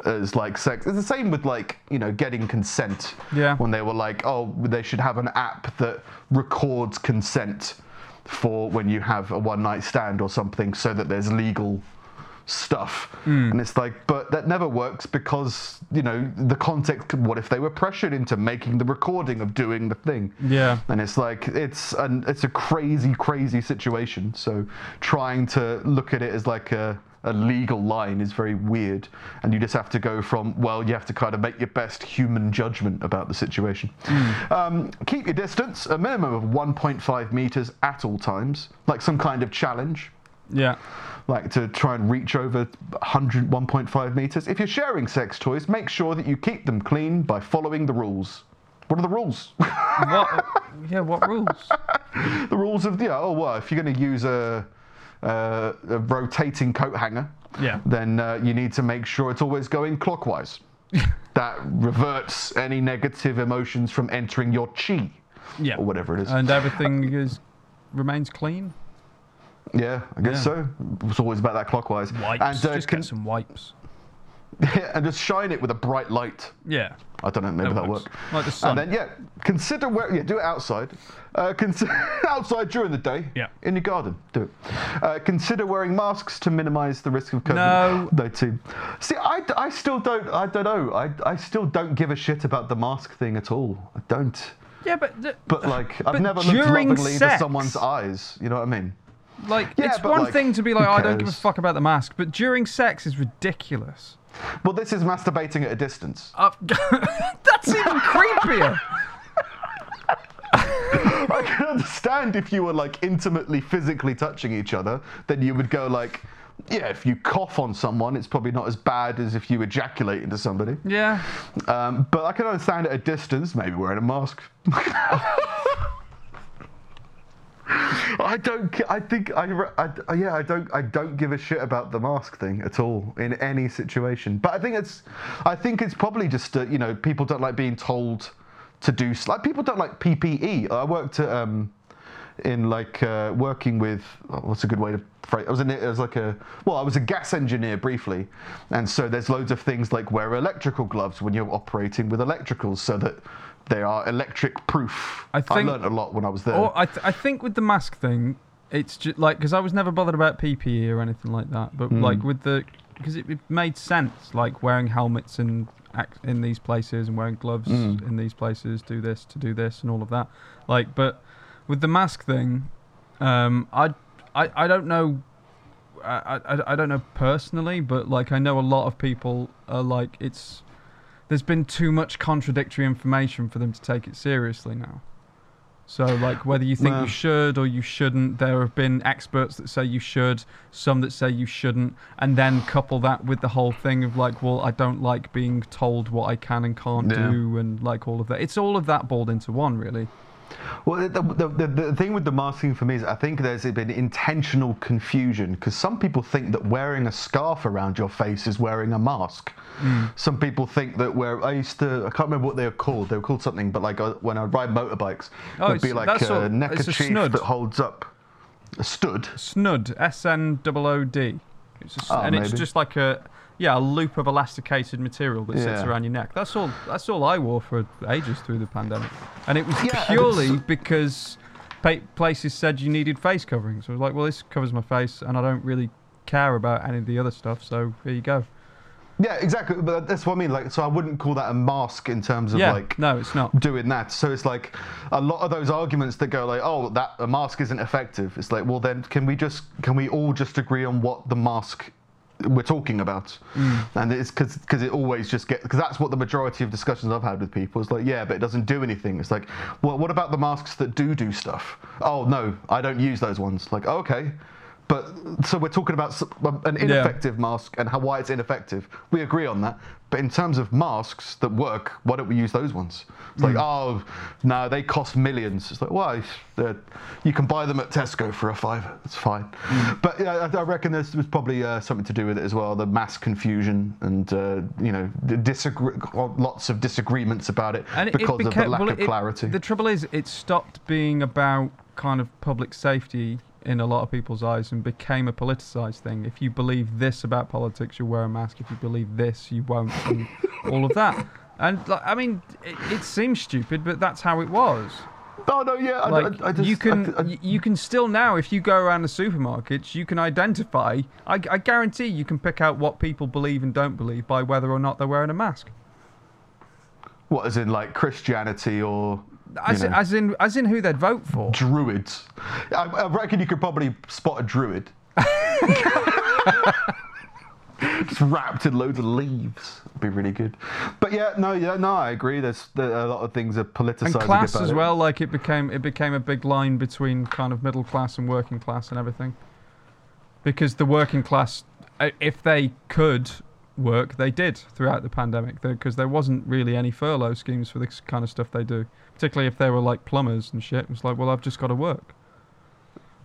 as like sex. It's the same with like you know getting consent. Yeah. When they were like, oh, they should have an app that records consent for when you have a one-night stand or something, so that there's legal stuff. And it's like, but that never works because, you know, the context, what if they were pressured into making the recording of doing the thing? Yeah. And it's like, it's an, it's a crazy, crazy situation. So trying to look at it as like a, a legal line is very weird. And you just have to go from, well, you have to kind of make your best human judgment about the situation. Um, keep your distance, a minimum of 1.5 meters at all times, like some kind of challenge Yeah. like to try and reach over 100 1.5 meters if you're sharing sex toys make sure that you keep them clean by following the rules what are the rules What? yeah. What rules? the rules of yeah oh well if you're going to use a, a, a rotating coat hanger Yeah. then uh, you need to make sure it's always going clockwise that reverts any negative emotions from entering your chi Yeah. or whatever it is And everything is remains clean. Yeah i guess Yeah. so it's always about that clockwise Wipes. and, uh, Just con- get some wipes. Yeah, and just shine it with a bright light Yeah. I don't know, maybe That that'll works. work. Like the sun. And then, yeah, consider where, yeah, do it outside. Uh, consider outside during the day. Yeah. In your garden, do it. Uh, consider wearing masks to minimise the risk of COVID. No. No, too. See, I, I still don't, I don't know. I, I still don't give a shit about the mask thing at all. I don't. Yeah, but th- But, like, I've never looked lovingly into someone's eyes. You know what I mean? Like Yeah, it's one like, thing to be like, oh, I don't give a fuck about the mask, but during sex is ridiculous. Well, this is masturbating at a distance. Uh, that's even creepier. I can understand if you were like intimately physically touching each other, then you would go like, yeah, if you cough on someone, it's probably not as bad as if you ejaculate into somebody. Yeah. Um, but I can understand at a distance, maybe wearing a mask. I don't. I think I, I. Yeah, I don't. I don't give a shit about the mask thing at all in any situation. But I think it's. I think it's probably just uh, you know people don't like being told to do like people don't like PPE. I worked at um, in like uh, working with oh, what's a good way to phrase? I was in it as like a well, I was a gas engineer briefly, and so there's loads of things like wear electrical gloves when you're operating with electricals so that they are electric proof. I think- learned a lot when I was there. Or I, th- I think with the mask thing, it's just like because I was never bothered about PPE or anything like that, but Hmm. like with the because it, it made sense, like wearing helmets and in these places and wearing gloves Mm. in these places, do this to do this and all of that. Like, but with the mask thing, um, I I I don't know. I, I, I don't know personally, but like I know a lot of people are like it's there's been too much contradictory information for them to take it seriously now. So, like, whether you think Well- you should or you shouldn't, there have been experts that say you should, some that say you shouldn't, and then couple that with the whole thing of like, well, I don't like being told what I can and can't Yeah. do, and like all of that. It's all of that balled into one, really. Well, the, the, the, the thing with the masking for me is I think there's been intentional confusion because some people think that wearing a scarf around your face is wearing a mask. Mm. Some people think that where I used to, I can't remember what they were called. They were called something, but like uh, when I ride motorbikes, Oh, there'd be like a all- a neckerchief snood. that holds up a stud. Snood, S N O O D. It's just, Oh, and it's just like a yeah, a loop of elasticated material that sits Yeah. around your neck. That's all. That's all I wore for ages through the pandemic, and it was Yeah, and purely it's- because pa- places said you needed face coverings. So I was like, well, this covers my face, and I don't really care about any of the other stuff. So here you go. Yeah, exactly. But that's what I mean. Like, so I wouldn't call that a mask in terms of yeah, like no, it's not. doing that. So it's like a lot of those arguments that go like, oh, that a mask isn't effective. It's like, well, then can we just can we all just agree on what the mask we're talking about? Mm. And it's because it always just get because that's what the majority of discussions I've had with people is like, yeah, but it doesn't do anything. It's like, well, what about the masks that do do stuff? Oh no, I don't use those ones. Like, okay. But so we're talking about an ineffective mask and how why it's ineffective. We agree on that. But in terms of masks that work, why don't we use those ones? It's like, oh, no, they cost millions. It's like, why? They're- you can buy them at Tesco for a fiver. It's fine. But yeah, I, I reckon there's, there's probably uh, something to do with it as well. The mass confusion and uh, you know disagree- lots of disagreements about it And because it of the lack well, of it- clarity. The trouble is, it stopped being about kind of public safety in a lot of people's eyes and became a politicized thing. If you believe this about politics, you'll wear a mask. If you believe this, you won't, and all of that. And like, I mean, it, it seems stupid, but that's how it was. oh no, yeah, Like I, I just, you can, I- I- y you can still now, if you go around the supermarkets, you can identify. I, I guarantee you can pick out what people believe and don't believe by whether or not they're wearing a mask. what as in like Christianity or As, know, as in, as in who they'd vote for. druids. I, I reckon you could probably spot a druid. Just wrapped in loads of leaves. It'd be really good. But yeah, no, yeah, no, I agree. There's there a lot of things are politicized. and class as it. well like it became it became a big line between kind of middle class and working class and everything because the working class if they could work they did throughout the pandemic because there wasn't really any furlough schemes for this kind of stuff they do particularly if they were like plumbers and shit it was like well i've just got to work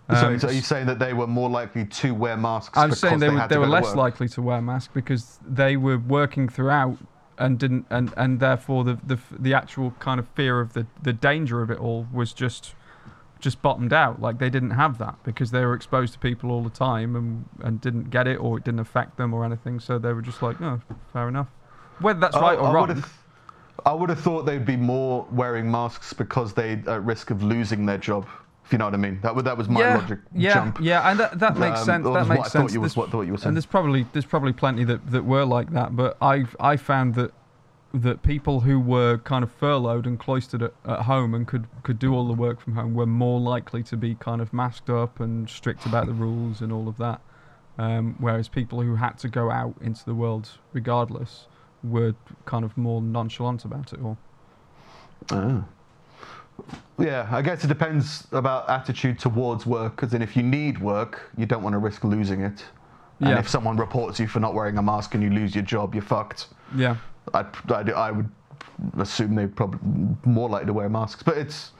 So, Um, so are you saying that they were more likely to wear masks? I'm saying they, were they were go to less likely to wear masks because they were working throughout and didn't and, and therefore the, the the actual kind of fear of the, the danger of it all was just just bottomed out like they didn't have that because they were exposed to people all the time and and didn't get it or it didn't affect them or anything so they were just like no fair enough whether that's I- right or I wrong I would have thought they'd be more wearing masks because they're at risk of losing their job. If you know what I mean. That, was- that was my yeah, logic yeah, jump. yeah, and that, that makes Um, sense. that makes what I sense. thought you was what, what you were saying. and there's probably there's probably plenty that, that were like that, but I've I found that that people who were kind of furloughed and cloistered at, at home and could could do all the work from home were more likely to be kind of masked up and strict about the rules and all of that. Um, whereas people who had to go out into the world regardless were kind of more nonchalant about it all. Ah. Yeah, I guess it depends about attitude towards work. Because then, if you need work, you don't want to risk losing it. And Yeah. if someone reports you for not wearing a mask and you lose your job, you're fucked. Yeah. I'd, I'd, I would assume they're probably more likely to wear masks. But it's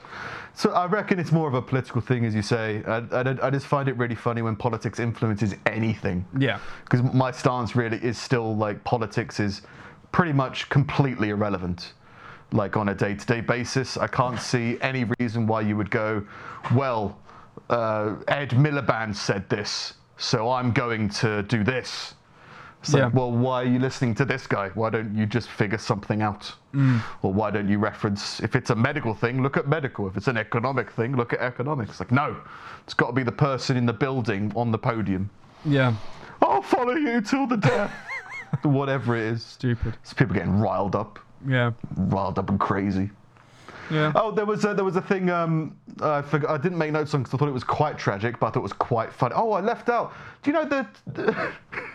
so I reckon it's more of a political thing, as you say. I, I, I just find it really funny when politics influences anything. Yeah. Because my stance really is still like politics is pretty much completely irrelevant. Like on a day to day basis, I can't see any reason why you would go, well, uh, Ed Miliband said this, so I'm going to do this. It's like, Yeah. well, why are you listening to this guy? Why don't you just figure something out? Or why don't you reference, if it's a medical thing, look at medical. If it's an economic thing, look at economics. Like, no, it's got to be the person in the building on the podium. Yeah. I'll follow you till the death. Whatever it is. Stupid. It's people getting riled up, Yeah. riled up and crazy. Yeah. Oh, there was a, there was a thing. Um, I forgot. I didn't make notes on because I thought it was quite tragic, but I thought it was quite funny. Oh, I left out. Do you know that?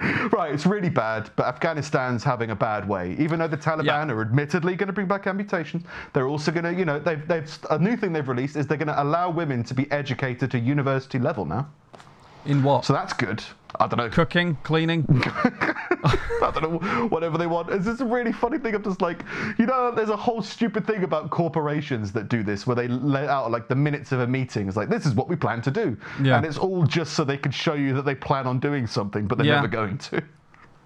right, it's really bad, but Afghanistan's having a bad way. Even though the Taliban Yeah. are admittedly going to bring back amputations, they're also going to, you know, they've, they've a new thing they've released is they're going to allow women to be educated to university level now. In what? So that's good. I don't know. Cooking, cleaning. I don't know, whatever they want. It's just a really funny thing. I'm just like, you know, there's a whole stupid thing about corporations that do this, where they let out like the minutes of a meeting. It's like, this is what we plan to do. Yeah. And it's all just so they can show you that they plan on doing something, but they're Yeah. never going to.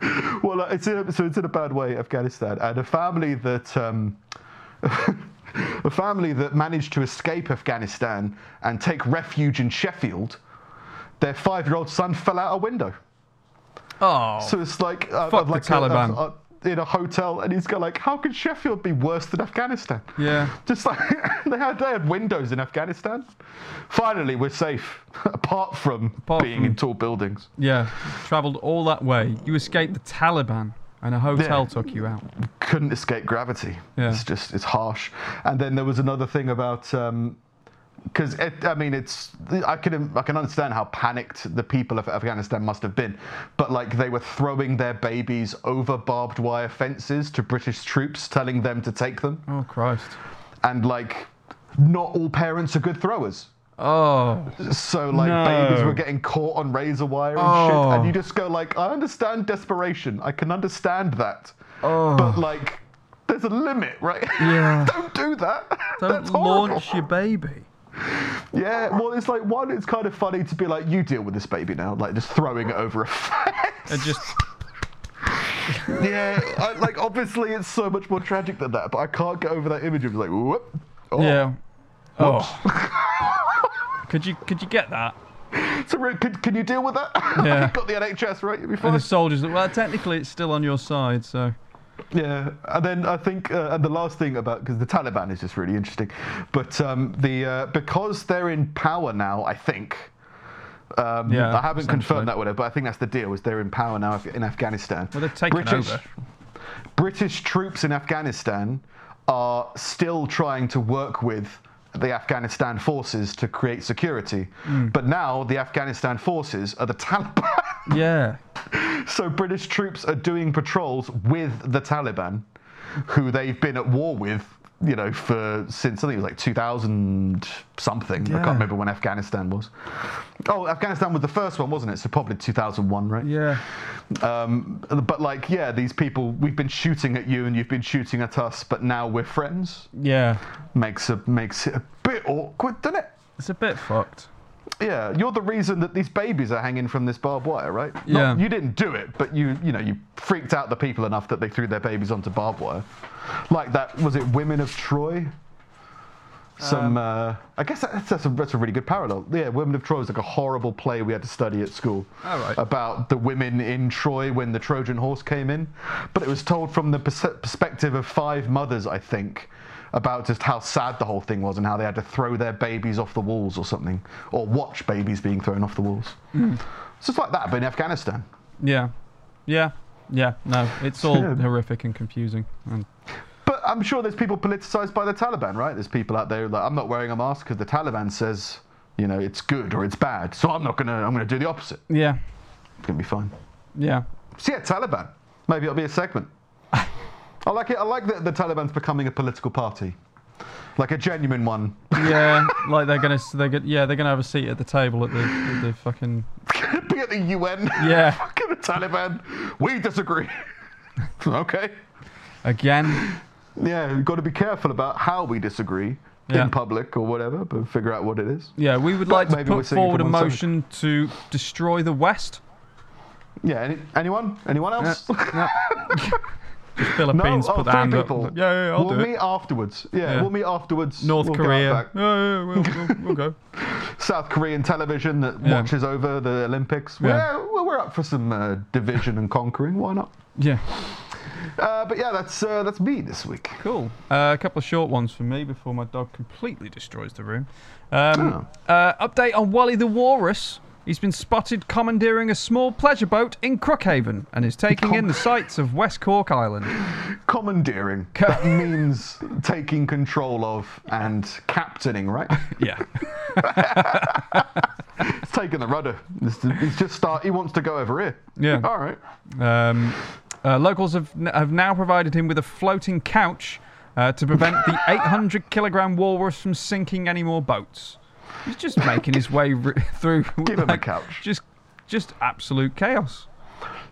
well, uh, it's in a, so it's in a bad way, Afghanistan. And a family that. Um, a family that managed to escape Afghanistan and take refuge in Sheffield, their five-year-old son fell out a window. Oh. So it's like, uh, Fuck of the like Taliban. A, a, in a hotel, and he's got like, how could Sheffield be worse than Afghanistan? Yeah. Just like they had, they had windows in Afghanistan. Finally, we're safe, apart from Apart being from- in tall buildings. Yeah. Travelled all that way. You escaped the Taliban, and a hotel Yeah. took you out. Couldn't escape gravity. Yeah. It's just, it's harsh. And then there was another thing about. Um, because I mean, it's I can I can understand how panicked the people of Afghanistan must have been, but like they were throwing their babies over barbed wire fences to British troops, telling them to take them, Oh Christ. and like not all parents are good throwers. Oh. So like No. babies were getting caught on razor wire and Oh. shit, and oh. you just go like, I understand desperation, I can understand that, Oh. but like, there's a limit, right? Yeah. Don't do that. Don't That's launch your baby. Yeah, well, it's like one. It's kind of funny to be like, you deal with this baby now, like just throwing it over a fence. And just yeah, I, like obviously it's so much more tragic than that, but I can't get over that image of like, whoop. Oh. yeah. Oh. could you could you get that? So, Rick, can, can you deal with that? Yeah. You've got the NHS, right? You'll be And the soldiers. Well, technically, it's still on your side. So. Yeah, and then I think, uh, and the last thing about because the Taliban is just really interesting, but um, the uh, because they're in power now, I think. Um, Yeah, I haven't confirmed that with it, but I think that's the deal. Is they're in power now in Afghanistan? Well, they've taken British, over. British troops in Afghanistan are still trying to work with the Afghanistan forces to create security, Hmm. but now the Afghanistan forces are the Taliban. Yeah. So British troops are doing patrols with the Taliban, who they've been at war with, you know, for since I think it was like 2000 something. I can't remember when Afghanistan was. Oh, Afghanistan was the first one, wasn't it? So probably 2001, right? Yeah. Um, but like, yeah, these people, we've been shooting at you and you've been shooting at us, but now we're friends. Yeah. Makes a makes it a bit awkward, doesn't it? It's a bit fucked. Yeah, you're the reason that these babies are hanging from this barbed wire, right? Not- Yeah. you didn't do it, but you, you know, you freaked out the people enough that they threw their babies onto barbed wire. Like that, was it Women of Troy? Some, uh, I guess that's, that's, a, that's a really good parallel. Yeah, Women of Troy was like a horrible play we had to study at school All right. about the women in Troy when the Trojan horse came in. But it was told from the pers- perspective of five mothers, I think, about just how sad the whole thing was and how they had to throw their babies off the walls or something, or watch babies being thrown off the walls. Hmm. It's just like that, but in Afghanistan. Yeah. Yeah. Yeah. No, it's all Yeah. horrific and confusing. And But I'm sure there's people politicized by the Taliban, right? There's people out there like, I'm not wearing a mask because the Taliban says, you know, it's good or it's bad, so I'm not gonna, I'm gonna do the opposite. yeah. It's gonna be fine. Yeah. So yeah, Taliban. Maybe it'll be a segment. I like it. I like that the Taliban's becoming a political party, like a genuine one. Yeah. like they're gonna. They're gonna. Yeah. They're gonna have a seat at the table at the, at the fucking. be at the UN. Yeah. Fucking the Taliban. We disagree. okay. Again. Yeah, we've got to be careful about how we disagree Yeah. in public or whatever, but figure out what it is. Yeah. We would But like to put forward a one side. motion to destroy the West. Yeah. Any, anyone? Anyone else? Yeah. Philippines oh, put the hand people. up. Yeah, yeah, I'll we'll do meet afterwards. Yeah, Yeah. we'll meet afterwards. North We'll Korea. back. Yeah, yeah, we'll, we'll, we'll go. South Korean television that Yeah. watches over the Olympics. Yeah. Well, we're up for some uh, division and conquering. Why not? Yeah. Uh, but yeah, that's uh, that's me this week. Cool. Uh, a couple of short ones for me before my dog completely destroys the room. Um, uh, update on Wally the Walrus. He's been spotted commandeering a small pleasure boat in Crookhaven and is taking in the sights of West Cork Island. Commandeering. that means taking control of and captaining, right? Yeah. It's taking the rudder. He's, he's just start. He wants to go over here. Yeah. All right. Um, uh, locals have, n- have now provided him with a floating couch uh, to prevent the 800 kilogram walrus from sinking any more boats. He's just making his way r- through. Give him a couch. Just, just absolute chaos.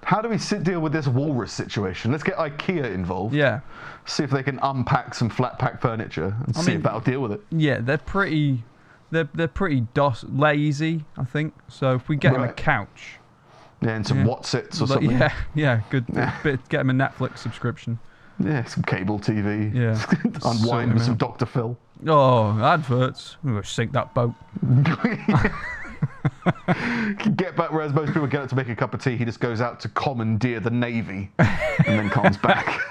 How do we sit, deal with this walrus situation? Let's get IKEA involved. Yeah, See if they can unpack some flat pack furniture and see mean- if that'll deal with it. yeah, they're pretty, they're they're pretty dos- lazy, I think. So if we get him a couch, Yeah, and some Yeah. Wotsits or like, something. yeah, yeah, good. bit, get him a Netflix subscription. Yeah, some cable TV. Yeah. Unwind with some. Dr. Phil. Oh, adverts! I'm gonna sink that boat. get back, whereas most people get up to make a cup of tea, he just goes out to commandeer the navy and then comes back.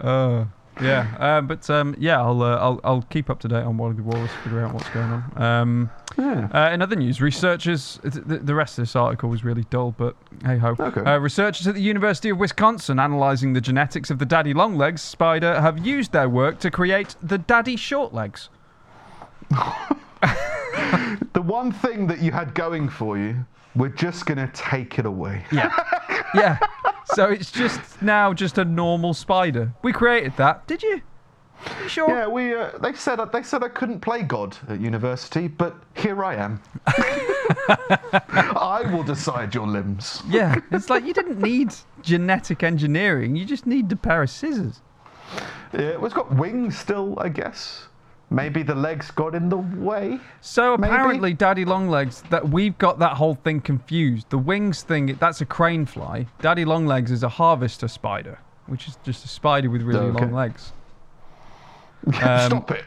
Uh, yeah, uh, but um, yeah, I'll, uh, I'll I'll keep up to date on Wally the Walrus, figure out what's going on. Um, Yeah. uh, in other news, researchers. th- The, the rest of this article was really dull, but hey ho. Okay. Uh, researchers at the University of Wisconsin, analysing the genetics of the daddy longlegs spider, have used their work to create the daddy shortlegs. The one thing that you had going for you, we're just going to take it away. Yeah, yeah. So it's just now just a normal spider. We created that, did you? You sure? Yeah, we. Uh, they said they said I couldn't play God at university, but here I am. I will decide your limbs. Yeah, it's like you didn't need genetic engineering. You just need a pair of scissors. Yeah, it's got wings still, I guess. Maybe the legs got in the way. So Maybe. apparently, Daddy Longlegs, that we've got that whole thing confused. The wings thing, that's a crane fly. Daddy Longlegs is a harvester spider, which is just a spider with really Okay. long legs. Um, Stop it.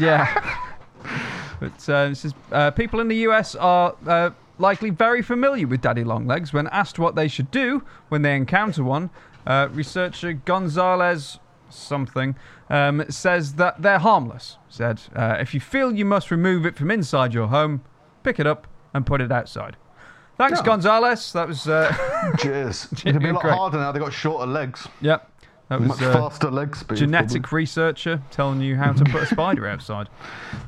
Yeah. but uh, this is, uh, people in the US are uh, likely very familiar with daddy longlegs. When asked what they should do when they encounter one, uh, researcher Gonzalez something um, says that they're harmless. Said, uh, if you feel you must remove it from inside your home, pick it up and put it outside. Thanks, Yeah. Gonzalez. That was, uh, Cheers. It'll be a lot Great. harder now. They've got shorter legs. yep. That was Much faster leg speed. genetic researcher telling you how to put a spider outside.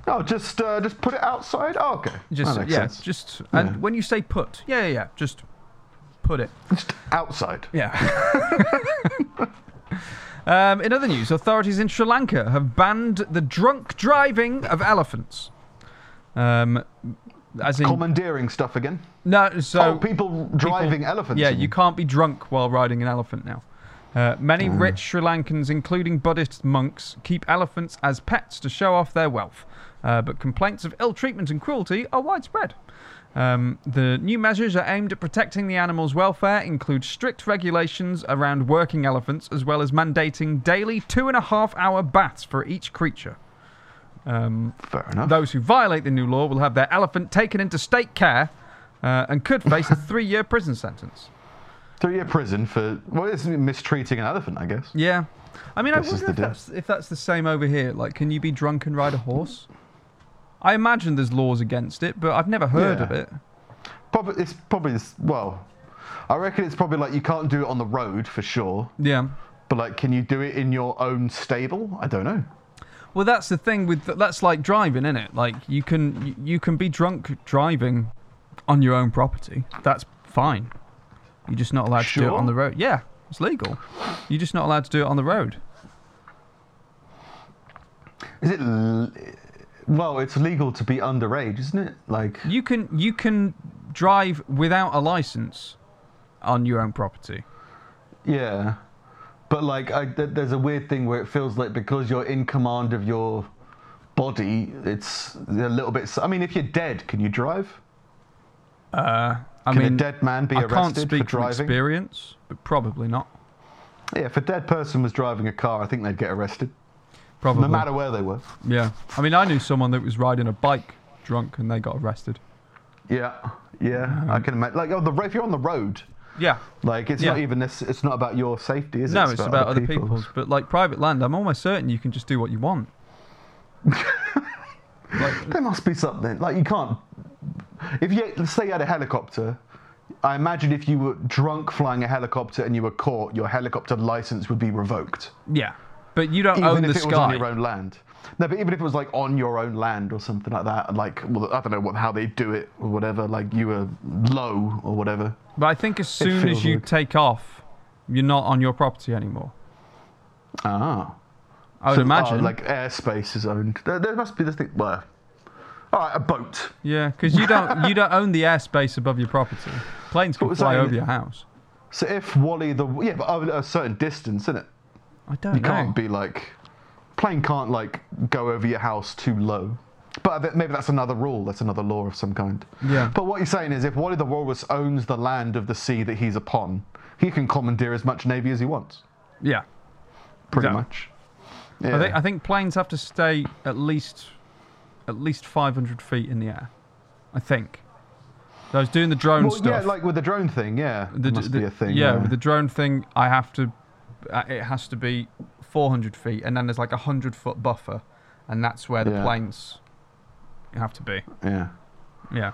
Oh, just uh, just put it outside. Oh, okay. Just yeah, sense. just and Yeah. when you say put, yeah, yeah, yeah, just put it. Just outside. Yeah. um, in other news, authorities in Sri Lanka have banned the drunk driving of elephants. Um, as in Commandeering stuff again. no, so oh, people driving people- elephants. Yeah, you can't be drunk while riding an elephant now. Uh, many Mm. rich Sri Lankans, including Buddhist monks, keep elephants as pets to show off their wealth. Uh, but complaints of ill treatment and cruelty are widespread. Um, the new measures are aimed at protecting the animals' welfare, include strict regulations around working elephants, as well as mandating daily two and a half hour baths for each creature. Um, Fair enough. those who violate the new law will have their elephant taken into state care uh, and could face a three year prison sentence. Three year prison for well, it's mistreating an elephant, I guess. Yeah. I mean, I This is wonder the if deal. that's, if that's the same over here. Like, can you be drunk and ride a horse? I imagine there's laws against it, but I've never heard Yeah. of it. Probably it's probably this, well. I reckon it's probably like you can't do it on the road for sure, Yeah. but like, can you do it in your own stable? I don't know. Well, that's the thing with that's like driving, isn't it? Like you can you, you can be drunk driving on your own property. That's fine. You're just not allowed to do it on the road. Yeah, it's legal. You're just not allowed to do it on the road. Is it? L- well, it's legal to be underage, isn't it? Like, You can you can drive without a license on your own property. yeah, but like, I, th- there's a weird thing where it feels like because you're in command of your body, it's a little bit. I mean, if you're dead, can you drive? Uh, I Can mean, a dead man be I arrested can't for speak from driving? experience, but probably not. Yeah, if a dead person was driving a car, I think they'd get arrested, Probably. no matter where they were. Yeah. I mean, I knew someone that was riding a bike drunk and they got arrested. Yeah, yeah, I can imagine. Like, oh, the if you're on the road, Yeah. like it's Yeah. not even this. It's not about your safety, is it? No, it's about other people's. But like private land, I'm almost certain you can just do what you want. like, There must be something. Like you can't. If you let's say you had a helicopter, I imagine if you were drunk flying a helicopter and you were caught, your helicopter license would be revoked. yeah. But you don't even own if the it was on your own land. No, but even if it was like on your own land or something like that, like well, I don't know what how they do it or whatever. Like you were low or whatever. But I think as soon as you like- take off, you're not on your property anymore. Ah, I would So, oh, imagine. like airspace is owned. There, there must be this thing. Well, all right, a boat. yeah, because you don't you don't own the airspace above your property. Planes can fly over your house. So if Wally the yeah, but over a certain distance, isn't it? I don't You know. can't be like plane can't like go over your house too low. But maybe that's another rule. That's another law of some kind. Yeah. But what you're saying is, if Wally the Walrus owns the land of the sea that he's upon, he can commandeer as much navy as he wants. Yeah. Pretty Exactly. much. Yeah. I think I think planes have to stay at least at least 500 feet in the air. I think. So I was doing the drone well, stuff. yeah, like with the drone thing. Yeah, the, must the- be a thing. Yeah, where- with the drone thing, I have to. Uh, it has to be 400 feet, and then there's like a hundred foot buffer, and that's where the Yeah. planes have to be. yeah. Yeah.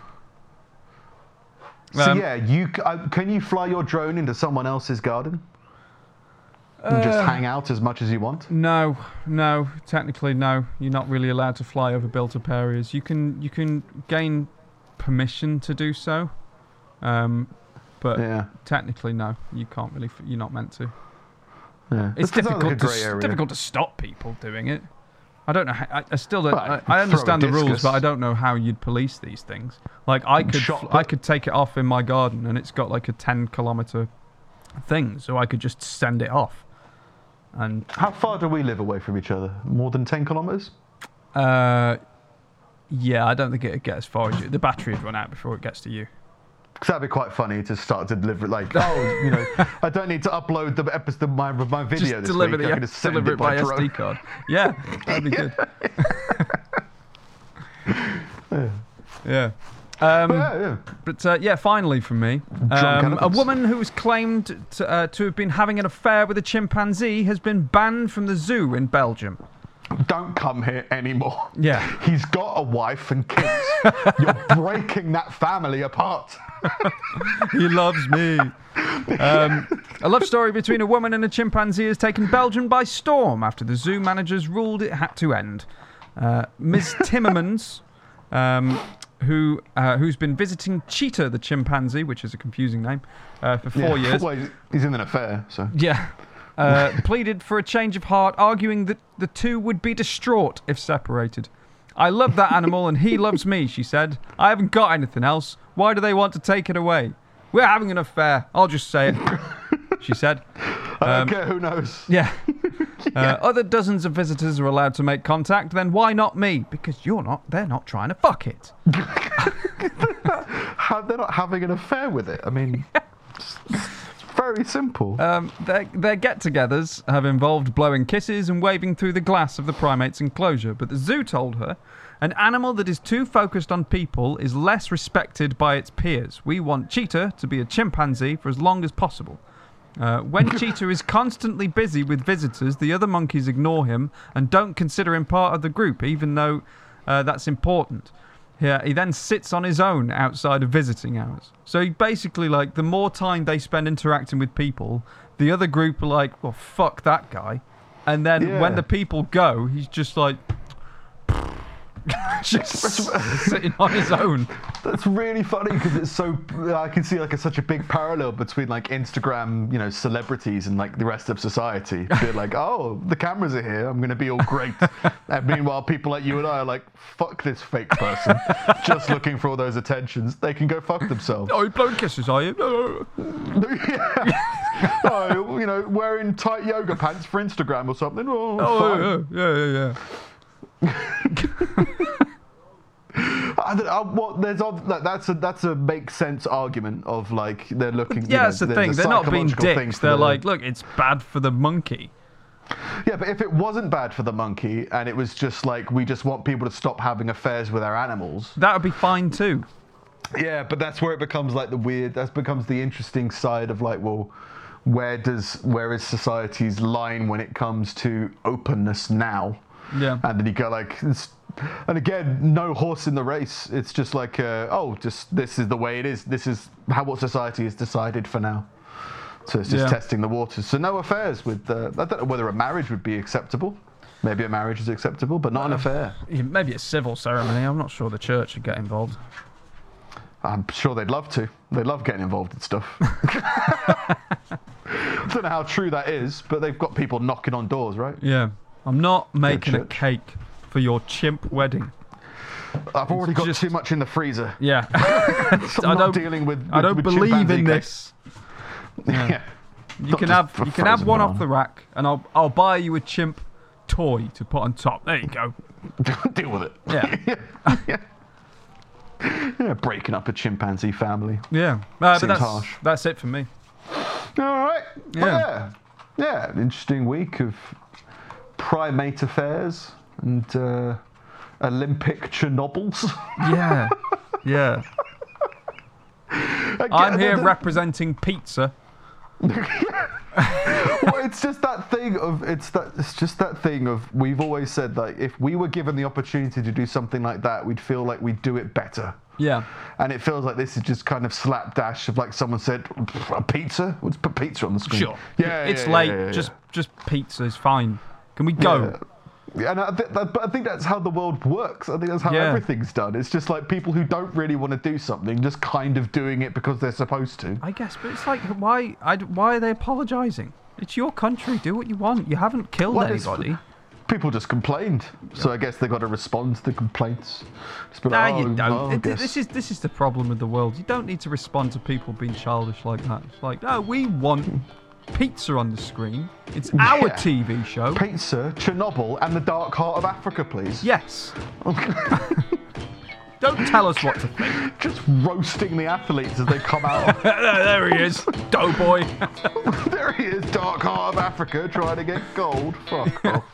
So Um, yeah, you uh, can you fly your drone into someone else's garden and just Uh, hang out as much as you want? No, no. Technically, no. You're not really allowed to fly over built-up areas. You can you can gain permission to do so, um, but Yeah, technically, no. You can't really. You're not meant to. yeah. It's That like difficult. a to, grey s- area. difficult to stop people doing it. I don't know. How, I, I still don't. Well, I, I understand the rules, but I don't know how you'd police these things. Like I could, Shot I could take it off in my garden, and it's got like a ten kilometer thing, so I could just send it off. And How far do we live away from each other? More than ten kilometers? uh, yeah, I don't think it'd get as far as you. The battery would run out before it gets to you. Because that'd be quite funny to start to deliver it like, oh, you know, I don't need to upload the episode of my, my video Just this deliver week. the I can just send deliver it by by drone. SD card. Yeah, that'd be good. yeah. Um, Yeah, yeah. But uh, yeah, finally from me, um, a woman who was claimed to, uh, to have been having an affair with a chimpanzee has been banned from the zoo in Belgium. Don't come here anymore. Yeah. He's got a wife and kids. You're breaking that family apart. he loves me. Um, a love story between a woman and a chimpanzee has taken Belgium by storm after the zoo managers ruled it had to end. Uh, Ms. Timmermans, um, who uh, who's been visiting Cheetah the chimpanzee, which is a confusing name, uh, for four Yeah. years. Well, he's in an affair, so. Yeah. Uh, pleaded for a change of heart, arguing that the two would be distraught if separated. I love that animal and he loves me, she said. I haven't got anything else. Why do they want to take it away? We're having an affair. I'll just say it, she said. Um, care who knows. Yeah. Uh, other dozens of visitors are allowed to make contact, then why not me? Because you're not, they're not trying to fuck it. They're not having an affair with it. I mean, very simple. Um, their, their get togethers have involved blowing kisses and waving through the glass of the primate's enclosure, but the zoo told her an animal that is too focused on people is less respected by its peers. We want Cheetah to be a chimpanzee for as long as possible. Uh, when Cheetah is constantly busy with visitors, the other monkeys ignore him and don't consider him part of the group, even though uh, that's important. Yeah, he then sits on his own outside of visiting hours. So he basically, like, the more time they spend interacting with people, the other group are like, well, fuck that guy. And then when the people go, he's just like, just sitting on his own. That's really funny because it's so. I can see like a, such a big parallel between like Instagram, you know, celebrities and like the rest of society. They're like, oh, the cameras are here. I'm going to be all great. and meanwhile, people like you and I are like, fuck this fake person, just looking for all those attentions. They can go fuck themselves. Oh, you blowing kisses, are you? yeah. oh, you know, wearing tight yoga pants for Instagram or something. Oh, Oh, yeah, yeah, yeah, yeah. I don't, I, well, there's like, that's a that's a make sense argument of like they're looking. you Yeah, know, that's the thing. They're not being dicks. They're the- like, look, it's bad for the monkey. yeah, but if it wasn't bad for the monkey and it was just like we just want people to stop having affairs with our animals. That would be fine too. Yeah, but that's where it becomes like the weird. That becomes the interesting side of like, well, where does where is society's line when it comes to openness now? Yeah. And then you go like, and again, no horse in the race. It's just like, uh, oh, just this is the way it is. This is how what society has decided for now. So it's just Yeah. testing the waters. So no affairs with. Uh, I don't know whether a marriage would be acceptable. Maybe a marriage is acceptable, but not an affair. Maybe a civil ceremony. I'm not sure the church would get involved. I'm sure they'd love to. They love getting involved in stuff. I don't know how true that is, but they've got people knocking on doors, right? Yeah. I'm not making a cake for your chimp wedding. I've already got just- too much in the freezer. Yeah. So I I'm not don't- dealing with. I don't with believe in this. Yeah. You Not can have you can have one off the rack, and I'll I'll buy you a chimp toy to put on top. There you go. Deal with it. Yeah. yeah. Yeah, breaking up a chimpanzee family. Yeah. Uh, Seems that's harsh. that's it for me. All right. Yeah. yeah. Yeah. Interesting week of primate affairs and uh, Olympic Chernobyls. Yeah. Yeah. I'm here representing pizza. well, it's just that thing of it's that it's just that thing of we've always said like if we were given the opportunity to do something like that, we'd feel like we'd do it better. Yeah. And it feels like this is just kind of slapdash of like someone said a pizza. Let's put pizza on the screen. Sure. Yeah, It's yeah, late. yeah, yeah, Just just pizza is fine. Can we go? Yeah. And I, th- that, but I think that's how the world works. I think that's how Yeah. everything's done. It's just like people who don't really want to do something, just kind of doing it because they're supposed to. I guess, but it's like why I, why are they apologising? It's your country. Do what you want. You haven't killed Well, it's- anybody. People just complained, so I guess they got to respond to the complaints. Just be Nah, like, you "Oh, don't. well, I It- guess." this is this is the problem with the world. You don't need to respond to people being childish like that. It's like, no, we want pizza on the screen. It's our Yeah. TV show. Pizza, Chernobyl, and the Dark Heart of Africa, please. yes. don't tell us what to think. Just roasting the athletes as they come out. there he is, doughboy. there he is, Dark Heart of Africa, trying to get gold. Fuck off.